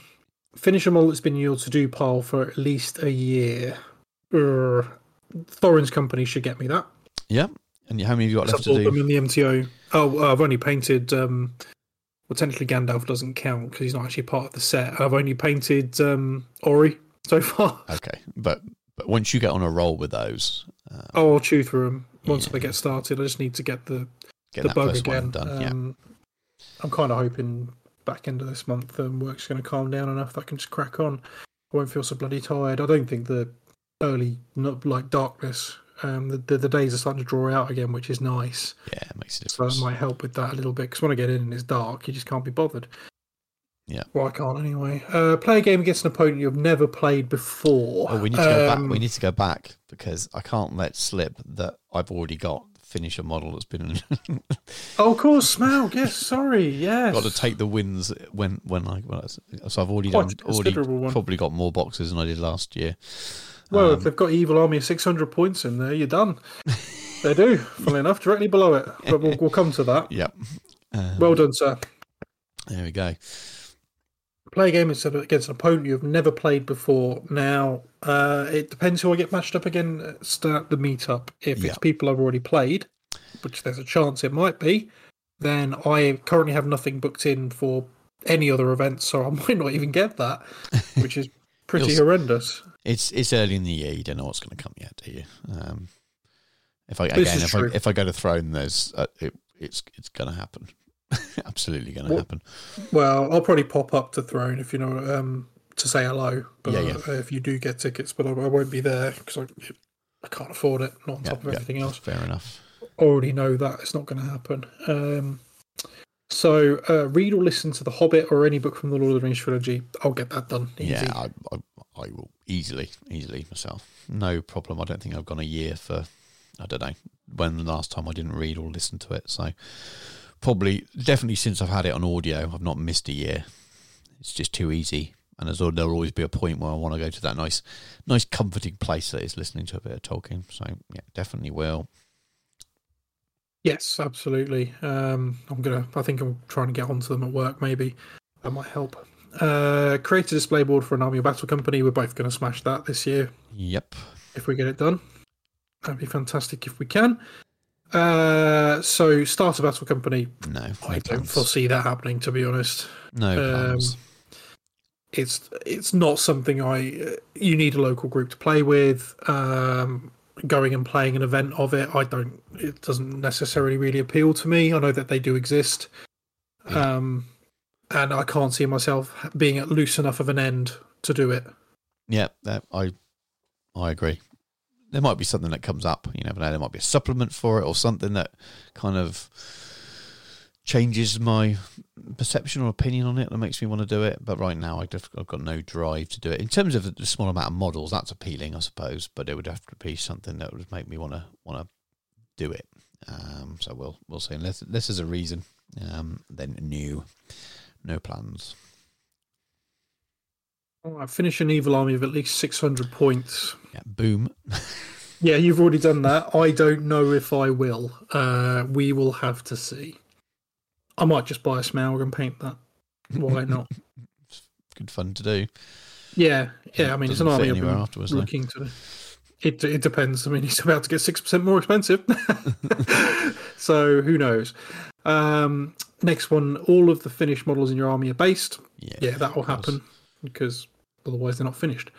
finish a model that's been used to do pile for at least a year. Urgh. Thorin's company should get me that. Yeah. And how many have you got left to bought them do? in the MTO. Oh, I've only painted. Um, well, technically Gandalf doesn't count because he's not actually part of the set. I've only painted um, Ori so far. Okay, but but once you get on a roll with those, uh, Oh, I'll chew through them once Yeah. they get started. I just need to get the get the bug again. one done. yeah. Um, I'm kind of hoping back end of this month um, work's going to calm down enough that I can just crack on. I won't feel so bloody tired. I don't think the early, not like darkness. Um, the, the the days are starting to draw out again, which is nice. Yeah, it makes a So that difference. might help with that a little bit. Because when I get in and it's dark, you just can't be bothered. Yeah. Well, I can't anyway. Uh, play a game against an opponent you've never played before. Oh, we need to go back. Um, We need to go back because I can't let slip that I've already got finish a model that's been Oh, of course, Smaug. Yes, sorry. Yes. got to take the wins when when I, when I so I've already Quite done already one. probably got more boxes than I did last year. Well, Um, if they've got Evil Army 600 points in there, you're done. they do, funnily enough, directly below it. But we'll, we'll come to that. Yep. Um, Well done, sir. there we go. Play a game instead against an opponent you've never played before. Now, uh, it depends who I get matched up against at the meetup. If Yeah. it's people I've already played, which there's a chance it might be, then I currently have nothing booked in for any other events, so I might not even get that, which is pretty horrendous. It's it's early in the year. You don't know what's going to come yet, do you? Um, if I This again, if true. I if I go to throne, there's uh, it, it's it's going to happen. Absolutely going to What- happen. Well, I'll probably pop up to Throne if you know um, to say hello. But Yeah, yeah. uh, if you do get tickets, but I, I won't be there because I, I can't afford it. Not on top of everything else. Fair enough. Already know that it's not going to happen. Um, so uh, read or listen to The Hobbit or any book from the Lord of the Rings trilogy. I'll get that done. Easy. Yeah, I, I I will easily easily myself. No problem. I don't think I've gone a year for I don't know when the last time I didn't read or listen to it. So probably definitely since I've had it on audio, I've not missed a year. It's just too easy. And there's, al- there'll always be a point where I want to go to that nice, nice comforting place that is listening to a bit of Tolkien. So yeah, definitely will. Yes, absolutely. Um, I'm gonna. I think I'm trying to get onto them at work. Maybe that might help. Uh, create a display board for an army battle company. We're both going to smash that this year. Yep. if we get it done. That'd be fantastic if we can. Uh, so start a battle company. No. I don't foresee that happening, to be honest. No um, plans. It's it's not something I. uh, You need a local group to play with. Um, going and playing an event of it, I don't. It doesn't necessarily really appeal to me. I know that they do exist, Yeah. um, and I can't see myself being at loose enough of an end to do it. Yeah, that, I I agree. There might be something that comes up. You never know. There might be a supplement for it or something that kind of changes my perception or opinion on it that makes me want to do it. But right now, I I've got no drive to do it. In terms of the small amount of models, that's appealing, I suppose. But it would have to be something that would make me want to want to do it. Um, so we'll we'll see. Unless this is a reason, um, then new, no plans. Right, finish an evil army of at least six hundred points. Yeah, boom. Yeah, you've already done that. I don't know if I will. Uh, we will have to see. I might just buy a Smaug and paint that. Why not? Good fun to do. yeah, yeah. I mean, it's an Doesn't army I've afterwards, though. looking to. It it depends. I mean, it's about to get six percent more expensive, so who knows? Um, next one, all of the finished models in your army are based. Yeah, Yeah, that will happen because otherwise they're not finished.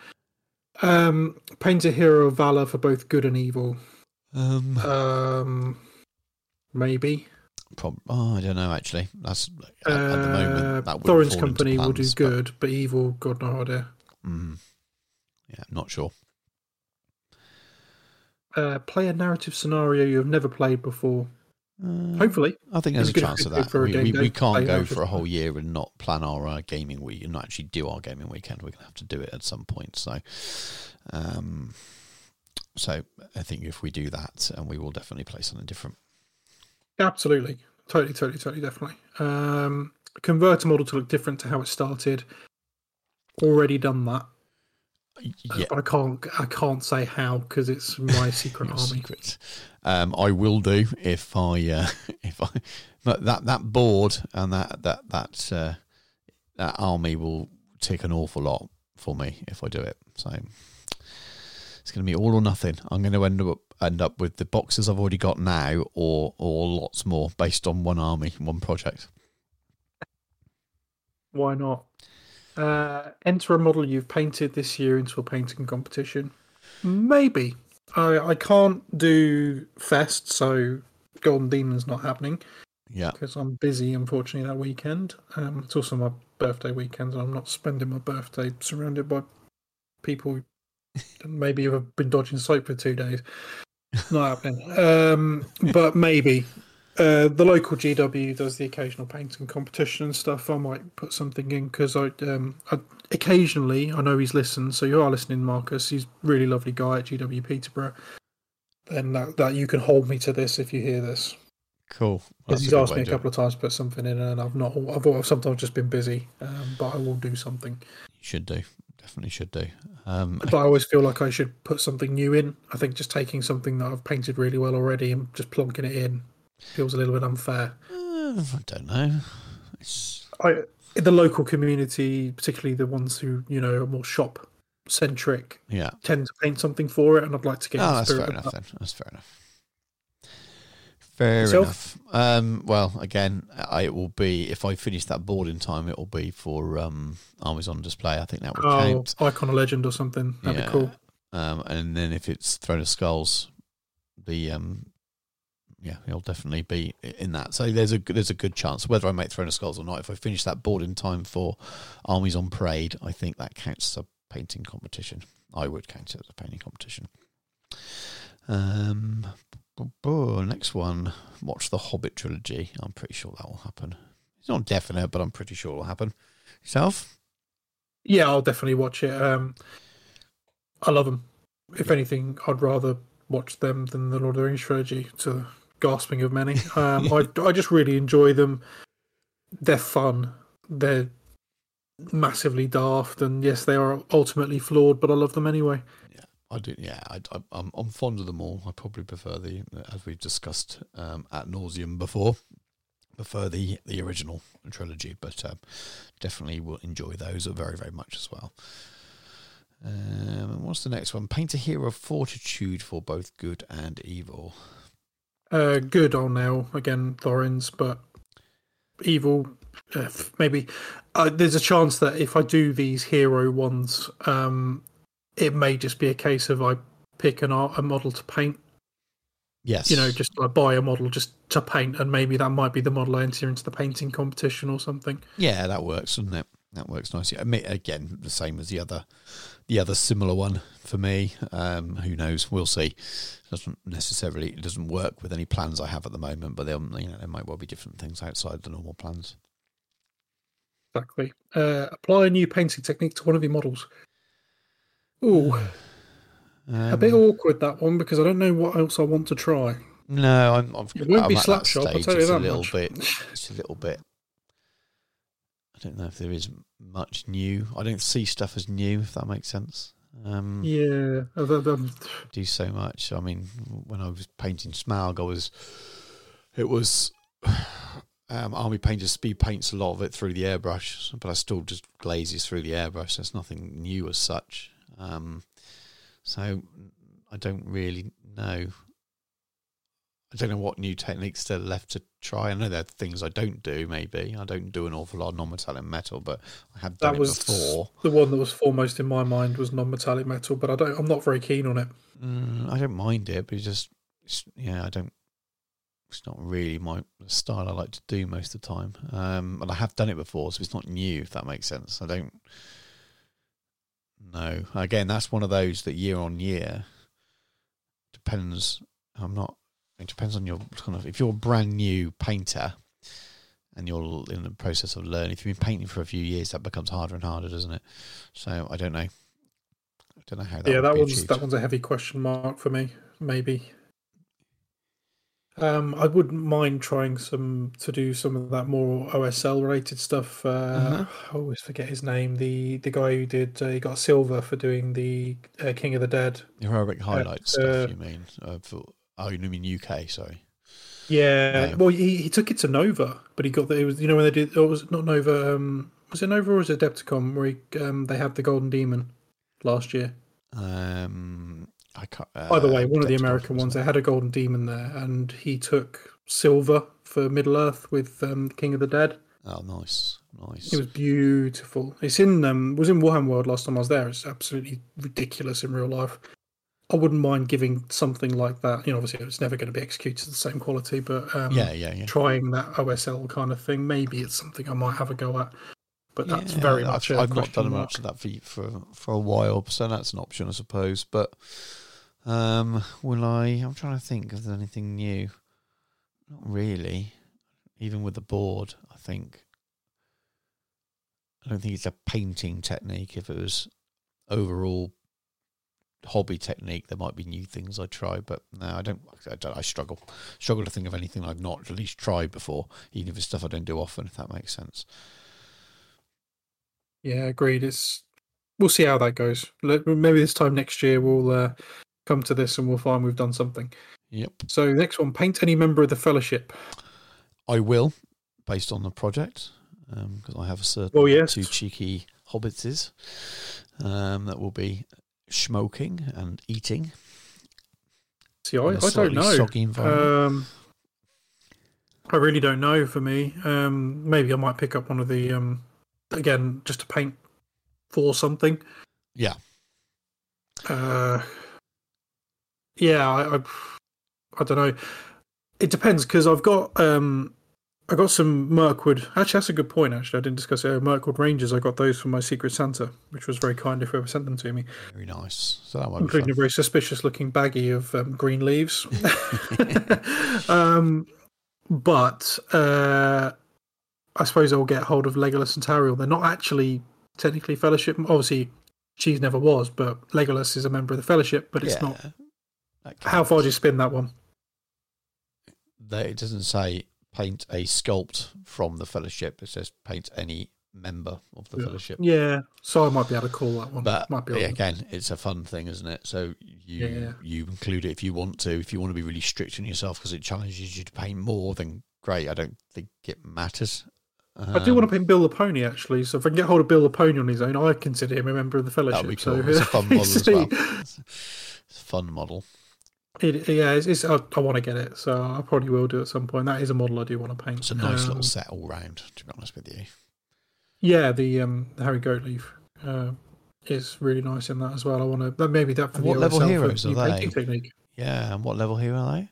Um, paint a hero of valor for both good and evil. Um, Um, maybe. Prob- oh, I don't know. Actually, that's at, at the Uh, moment that would Thorin's company will do good, but evil, God no idea. But, mm, yeah, not sure. Uh, play a narrative scenario you have never played before. Uh, Hopefully, I think there's a It's chance of that. We, we, we can't go for a whole year and not plan our uh, gaming week and not actually do our gaming weekend. We're gonna have to do it at some point. So, um, so I think if we do that, and we will definitely play something different. Absolutely, totally, totally, totally, definitely. Um, convert a model to look different to how it started. Already done that, Yeah, I can't. I can't say how because it's my secret army. secret. Um, I will do if I uh, if I but that that board and that that that uh, that army will take an awful lot for me if I do it. So it's going to be all or nothing. I'm going to end up end up with the boxes I've already got now, or or lots more based on one army, one project. Why not? Uh, enter a model you've painted this year into a painting competition. Maybe. I I can't do Fest, so Golden Demon's not happening Yeah, because I'm busy, unfortunately, that weekend. Um, it's also my birthday weekend, and I'm not spending my birthday surrounded by people maybe you've been dodging soap for two days. Not happening. Um, but maybe uh, the local GW does the occasional painting competition and stuff. I might put something in because I, um, I occasionally I know he's listened. So you are listening, Marcus. He's a really lovely guy at GW Peterborough. And that, that you can hold me to this if you hear this. Cool. Because he's asked me a couple of times to put something in, and I've not. I've, I've sometimes just been busy, um, but I will do something. You should do. Definitely should do. Um, But I always feel like I should put something new in. I think just taking something that I've painted really well already and just plonking it in feels a little bit unfair. uh, I don't know. It's, I, the local community, particularly the ones who you know are more shop centric, yeah. tend to paint something for it, and I'd like to get. Oh, that's fair enough that. then. That's fair enough. Fair Yourself? enough. Um, well, again, I, it will be if I finish that board in time. It will be for um, Armies on display. I think that would Oh, count. icon of legend or something. That'd Yeah. be cool. Um, and then if it's Throne of Skulls, the um, yeah, it'll definitely be in that. So there's a there's a good chance whether I make Throne of Skulls or not. If I finish that board in time for Armies on Parade, I think that counts as a painting competition. I would count it as a painting competition. Um, next one, watch the Hobbit trilogy. I'm pretty sure that will happen. It's not definite, but I'm pretty sure it will happen. Yourself? Yeah, I'll definitely watch it. Um, I love them. If anything, I'd rather watch them than the Lord of the Rings trilogy. To gasping of many, um, I I just really enjoy them. They're fun. They're massively daft, and yes, they are ultimately flawed, but I love them anyway. I do. Yeah, I, I, I'm I'm fond of them all. I probably prefer the, as we've discussed um, at nauseum before, prefer the the original trilogy, but um, definitely will enjoy those very very much as well. Um, and what's the next one? Paint a hero of fortitude for both good and evil. Uh, good on now again, Thorins, but evil. Uh, maybe uh, there's a chance that if I do these hero ones, um, it may just be a case of I pick an art, a model to paint. Yes, You know, just I buy a model just to paint, and maybe that might be the model I enter into the painting competition or something. yeah, that works, doesn't it? That works nicely. I mean, again, the same as the other, the other similar one for me. Um, who knows? We'll see. Doesn't necessarily it doesn't work with any plans I have at the moment, but there, you know, there might well be different things outside the normal plans. Exactly. Uh, apply a new painting technique to one of your models. Ooh, a bit Um, awkward that one because I don't know what else I want to try. No, I'm. I'm It won't I'm be Slapchop, I'll tell you it's that a little much. bit. It's a little bit. I don't know if there is much new. I don't see stuff as new, if that makes sense. Um, Yeah, do so much. I mean, when I was painting Smaug, I was. It was. Um, Army Painter speed paints a lot of it through the airbrush, but I still just glazes through the airbrush. There's nothing new as such. Um, so I don't really know. I don't know what new techniques there are left to try. I know there are things I don't do. Maybe I don't do an awful lot of non-metallic metal, but I have done that it was before. the one that was foremost in my mind was non-metallic metal, but I don't. I'm not very keen on it. Mm, I don't mind it, but it's just it's, yeah, I don't. It's not really my style. I like to do most of the time, um, and I have done it before, so it's not new. If that makes sense, I don't. No, again, that's one of those that year on year depends. I'm not. It depends on your kind of. If you're a brand new painter and you're in the process of learning, if you've been painting for a few years, that becomes harder and harder, doesn't it? So I don't know. I don't know how that. yeah, that one's achieved. that one's a heavy question mark for me. Maybe. Um, I wouldn't mind trying some to do some of that more OSL related stuff. Uh, Uh-huh. I always forget his name. The the guy who did uh, he got silver for doing the uh, King of the Dead. Heroic highlights uh, stuff, you mean? Uh, for, oh, you mean UK, sorry. Yeah, No. well, he, he took it to Nova, but he got the it was you know when they did oh, it was not Nova. Um, was it Nova or was it Adepticon where he, um, they had the Golden Demon last year? Um, I can't, uh, Either way, one of the American ones, they had a Golden Demon there, and he took silver for Middle Earth with um, King of the Dead. Oh, nice, nice. It was beautiful. It's in um, it was in Warhammer World last time I was there. It's absolutely ridiculous in real life. I wouldn't mind giving something like that. You know, obviously it's never going to be executed to the same quality, but um, yeah, yeah, yeah. trying that OSL kind of thing. Maybe it's something I might have a go at. but that's Yeah, very much. a I've, not done mark. much of that for for for a while, so that's an option, I suppose. But um, will I? I'm trying to think if there's anything new. Not really. Even with the board, I think. I don't think it's a painting technique. If it was overall hobby technique, there might be new things I'd try. But no, I don't. I, don't, I struggle struggle to think of anything I've not at least tried before, even if it's stuff I don't do often. If that makes sense. Yeah, agreed. It's we'll see how that goes. Maybe this time next year we'll uh, come to this and we'll find we've done something. Yep. So next one, paint any member of the fellowship. I will, based on the project, because I have a certain Well, yes. two cheeky hobbitses um, that will be smoking and eating. See, I, I don't know. Um, I really don't know. For me, um, maybe I might pick up one of the um, again just to paint for something. yeah, Uh, yeah, I, I, I don't know. It depends because I've got um, I got some Mirkwood. Actually, that's a good point. Actually, I didn't discuss it. Uh, Mirkwood Rangers. I got those from my Secret Santa, which was very kind of whoever sent them to me, very nice. So that including a very suspicious-looking baggie of um, green leaves. um, but uh, I suppose I'll get hold of Legolas and Tauriel. They're not actually technically Fellowship. Obviously, Cheese never was, but Legolas is a member of the Fellowship. But it's yeah, not. That How far do you spin that one? They- It doesn't say paint a sculpt from the fellowship. It says paint any member of the fellowship. Yeah, so I might be able to call that one. But might be yeah, again, it's a fun thing, isn't it? So you Yeah. you include it if you want to. If you want to be really strict on yourself because it challenges you to paint more, then great. I don't think it matters. I do want Um, to paint Bill the Pony actually. So if I can get hold of Bill the Pony on his own, I consider him a member of the Fellowship. That'd be cool. So it's a fun model as well. It's a fun model. It, yeah, it's, it's, I, I want to get it, so I probably will do at some point. That is a model I do want to paint. It's a nice Um, little set all round. To be honest with you, Yeah, the um, the Harry Goatleaf uh, is really nice in that as well. I want to that maybe that for What the level heroes are they? technique. yeah. And what level hero are they?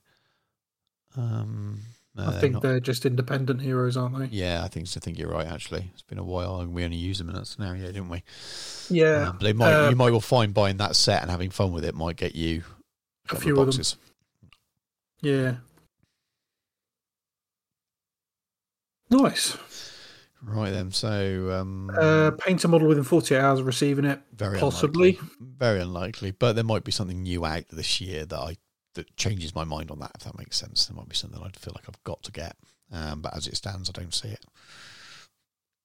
Um, no, I they're think not- they're just independent heroes, aren't they? Yeah, I think so. I think you're right. Actually, it's been a while, and we only use them in that scenario, didn't we? Yeah, Um, but they might. uh, you might well find buying that set and having fun with it might get you a few of of boxes. Yeah, nice. Right then. So um, Uh, paint a model within 48 hours of receiving it. very possibly. unlikely. very unlikely. But there might be something new out this year that I that changes my mind on that. If that makes sense, there might be something I'd feel like I've got to get. Um, but as it stands, I don't see it.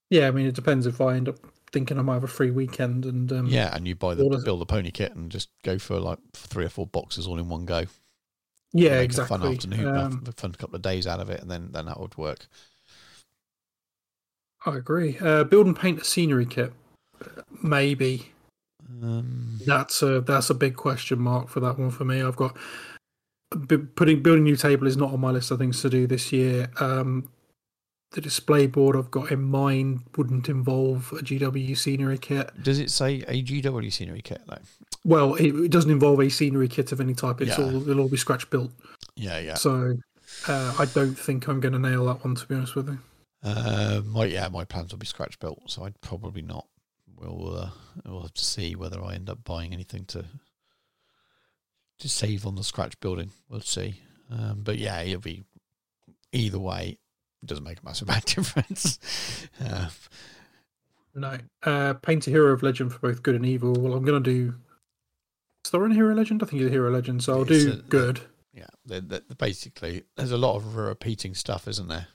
Yeah, I mean, it depends if I end up thinking I might have a free weekend and um, Yeah, and you buy the What is it? build the pony kit and just go for like three or four boxes all in one go. yeah, exactly. A fun afternoon, Um, a fun couple of days out of it, and then then that would work. I agree. Uh, build and paint a scenery kit, maybe. Um, That's a that's a big question mark for that one for me. I've got putting building new table is not on my list of things to do this year. Um, the display board I've got in mind wouldn't involve a GW scenery kit. does it say a GW scenery kit though? Well, it, it doesn't involve a scenery kit of any type. It's Yeah. all it'll all be scratch built. Yeah, yeah. So uh, I don't think I'm going to nail that one to be honest with you. Uh, my yeah, my plans will be scratch built, so I'd probably not. We'll uh, we'll have to see whether I end up buying anything to to save on the scratch building. We'll see. Um, but yeah, it'll be either way. It doesn't make a massive amount of difference. Uh, No. Uh, paint a hero of legend for both good and evil. Well, I'm going to do. Is there a hero legend? I think it's a hero legend, so I'll do a- good. yeah, they're, they're- basically, there's a lot of repeating stuff, isn't there?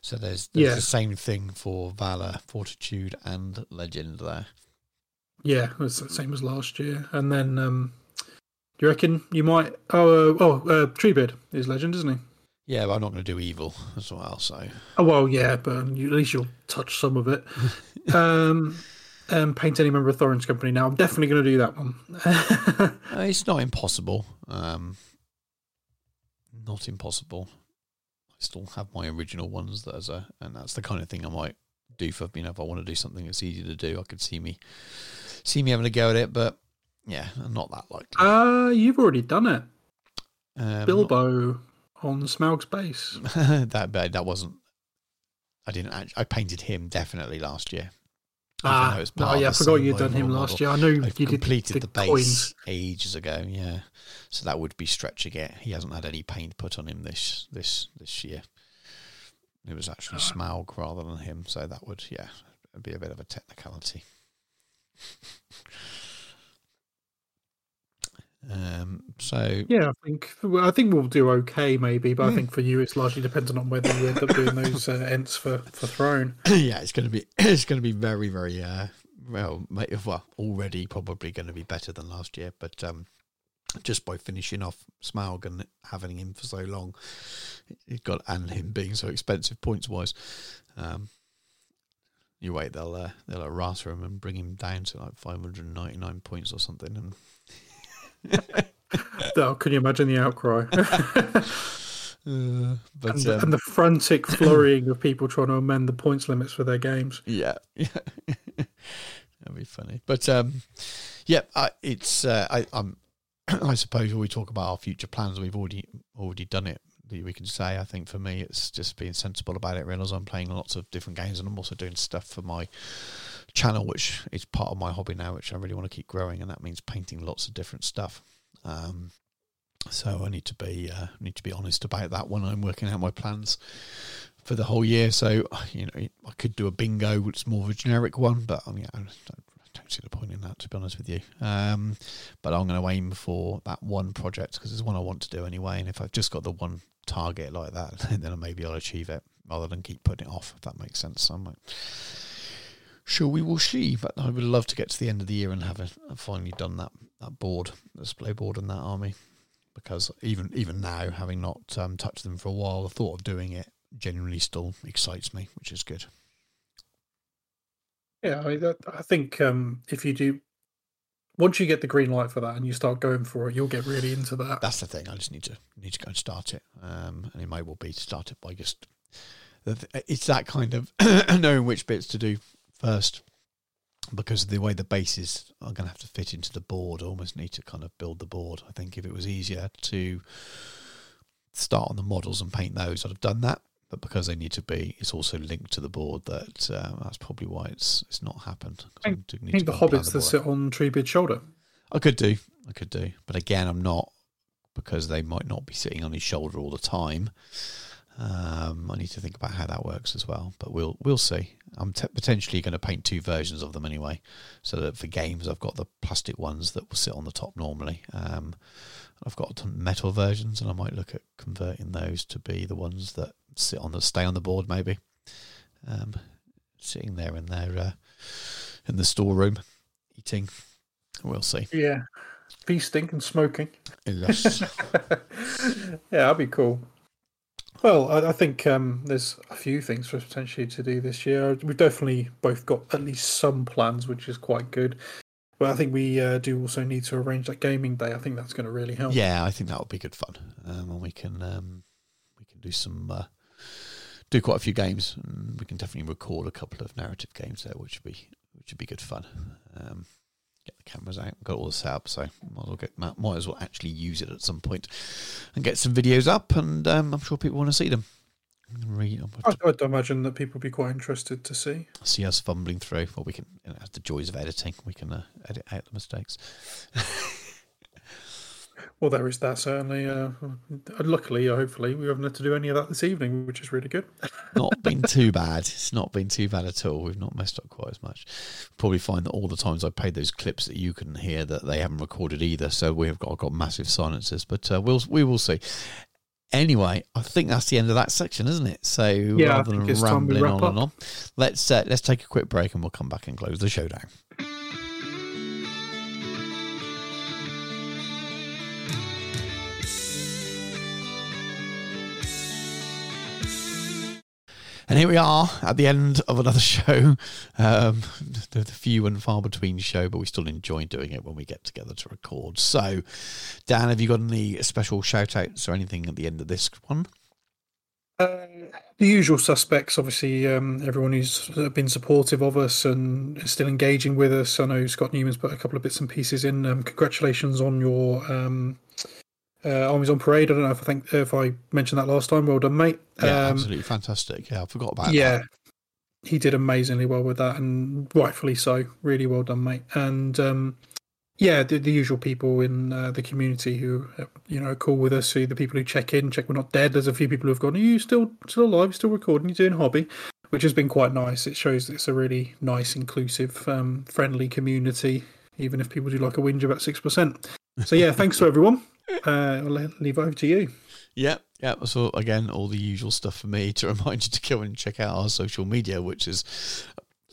So there's, there's Yeah. the same thing for valor, fortitude, and legend there. Yeah, it's the same as last year. And then, um, do you reckon you might? Oh, uh, oh, uh, Treebeard is legend, isn't he? Yeah, but I'm not going to do evil as well. So Oh well, yeah, but you, at least you'll touch some of it. um, um, paint any member of Thorin's company. Now, I'm definitely going to do that one. Uh, it's not impossible. Um, not impossible. I still have my original ones that as a, and that's the kind of thing I might do for you know if I want to do something that's easy to do. I could see me, see me having a go at it, but yeah, not that likely. uh, you've already done it. Um, Bilbo on Smaug's base. that. That wasn't. I didn't. Actually, I painted him definitely last year. Ah, oh yeah, I forgot you'd done him last year. I know I you completed did the, the, base coins. ages ago. Yeah, so that would be stretching it. He hasn't had any paint put on him this this this year. It was actually Smaug rather than him, so that would yeah be a bit of a technicality. Um, so Yeah, I think I think we'll do okay, maybe. But I think for you, it's largely dependent on whether you end up doing those uh, ents for for throne. yeah, it's going to be it's going to be very very uh, well well already probably going to be better than last year, but um, just by finishing off Smaug and having him for so long, it got and him being so expensive points wise. Um, you wait, they'll uh, they'll errata him and bring him down to like five hundred ninety nine points or something, and Oh, can you imagine the outcry uh, but and, um, and the frantic flurrying of people trying to amend the points limits for their games? Yeah, yeah, that'd be funny. But um, yeah, I, it's uh, I, I'm. I suppose when we talk about our future plans, we've already already done it. We can say. I think for me, it's just being sensible about it. Realize I'm playing lots of different games, and I'm also doing stuff for my channel, which is part of my hobby now, which I really want to keep growing, and that means painting lots of different stuff. Um, so I need to be uh, need to be honest about that when I'm working out my plans for the whole year. So you know, I could do a bingo, which is more of a generic one, but I mean, I don't, see the point in that to be honest with you. Um, but I'm going to aim for that one project because it's one I want to do anyway. And if I've just got the one target like that, then maybe I'll achieve it rather than keep putting it off. If that makes sense. I'm like, sure, we will see. But I would love to get to the end of the year and have, a, have finally done that that board, display board, and that army because even even now, having not um, touched them for a while, the thought of doing it genuinely still excites me, which is good. Yeah, I, mean, I think um, if you do, once you get the green light for that and you start going for it, you'll get really into that. That's the thing. I just need to need to go and start it, um, and it may well be to start it by just. It's that kind of knowing which bits to do first, because of the way the bases are going to have to fit into the board. I almost need to kind of build the board. I think if it was easier to start on the models and paint those, I'd have done that. But because they need to be, it's also linked to the board. That uh, that's probably why it's it's not happened. I I think the hobbits that sit on Treebeard's shoulder. I could do, I could do, but again, I'm not because they might not be sitting on his shoulder all the time. Um, I need to think about how that works as well, but we'll we'll see. I'm t- potentially going to paint two versions of them anyway, so that for games I've got the plastic ones that will sit on the top normally. Um, I've got metal versions, and I might look at converting those to be the ones that sit on the stay on the board, maybe. Um, sitting there in their uh, in the storeroom, eating. We'll see. Yeah, feasting and smoking. Yes. yeah, that'd be cool. Well, I, I think um, there's a few things for us potentially to do this year. We've definitely both got at least some plans, which is quite good. But I think we uh, do also need to arrange that gaming day. I think that's going to really help. yeah, I think that would be good fun, um, and we can um, we can do some uh, do quite a few games. We can definitely record a couple of narrative games there, which would be which would be good fun. Um, get the cameras out, got all the setup, so might as well get might, as well actually use it at some point and get some videos up, and um, I'm sure people want to see them. Re- I'd, I'd imagine that people would be quite interested to see. see us fumbling through, or we can, you know, the joys of editing, we can uh, edit out the mistakes. Well, there is that certainly. Uh, luckily, or hopefully, we haven't had to do any of that this evening, which is really good. not been too bad. It's not been too bad at all. We've not messed up quite as much. Probably find that all the times I played those clips that you can hear that they haven't recorded either. So we have got got massive silences, but uh, we'll we will see. Anyway, I think that's the end of that section, isn't it? So Yeah, rather than it's time we rambling on and on, let's uh, let's take a quick break and we'll come back and close the show down. And here we are at the end of another show, um, the, the few and far between show, but we still enjoy doing it when we get together to record. So, Dan, have you got any special shout outs or anything at the end of this one? Uh, the usual suspects, obviously, um, everyone who's been supportive of us and is still engaging with us. I know Scott Newman's put a couple of bits and pieces in. Um, congratulations on your um, uh, Armies on Parade. I don't know if I think if I mentioned that last time. Well done, mate. Yeah, Um, absolutely fantastic. Yeah, I forgot about yeah, that. he did amazingly well with that, and rightfully so. Really well done, mate. And um, yeah, the, the usual people in uh, the community who uh, you know are cool with us. Who the people who check in, check we're not dead. There's a few people who've gone. Are you still still alive? Still recording? You doing hobby? Which has been quite nice. It shows that it's a really nice, inclusive, um, friendly community. Even if people do like a whinge about six percent. So yeah, thanks to everyone. Uh, I'll leave it over to you. Yeah, yeah. So again, all the usual stuff for me to remind you to go and check out our social media, which is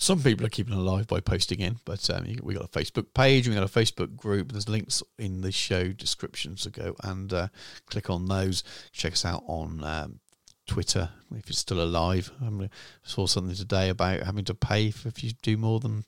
some people are keeping alive by posting in, but um, we got a Facebook page, we got a Facebook group. There's links in the show description, so go and uh, click on those. Check us out on um, Twitter if it's still alive. I saw something today about having to pay for if you do more than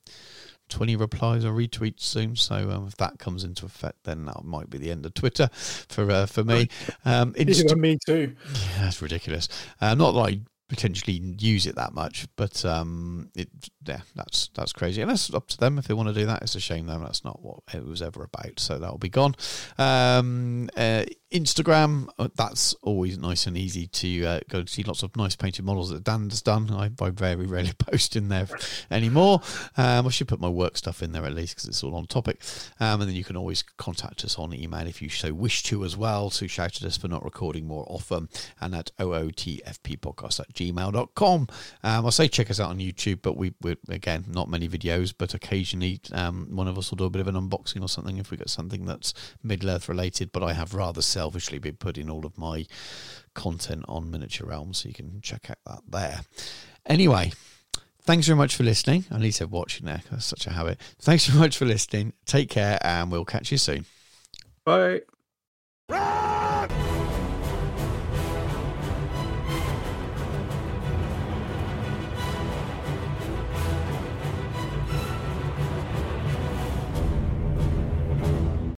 20 replies or retweets soon. So um, if that comes into effect, then that might be the end of Twitter for uh, for me. Um, Insta- me too. yeah, that's ridiculous. Uh, not that I potentially use it that much, but um, it yeah, that's that's crazy, and that's up to them if they want to do that. It's a shame though. That's not what it was ever about. So that'll be gone. Um, uh, Instagram, uh, that's always nice and easy to uh, go and see lots of nice painted models that Dan has done. I, I very rarely post in there anymore. Um, I should put my work stuff in there at least because it's all on topic. Um, and then you can always contact us on email if you so wish to as well to shout at us for not recording more often and at ootfppodcast at gmail.com. Um, I say check us out on YouTube, but we, we're, again, not many videos, but occasionally um, one of us will do a bit of an unboxing or something if we get something that's Middle Earth related. But I have rather selfishly been putting all of my content on Miniature Realms, so you can check out that there. Anyway, thanks very much for listening. At least I've watching there. That's such a habit. Thanks very much for listening. Take care, and we'll catch you soon. Bye. Rise!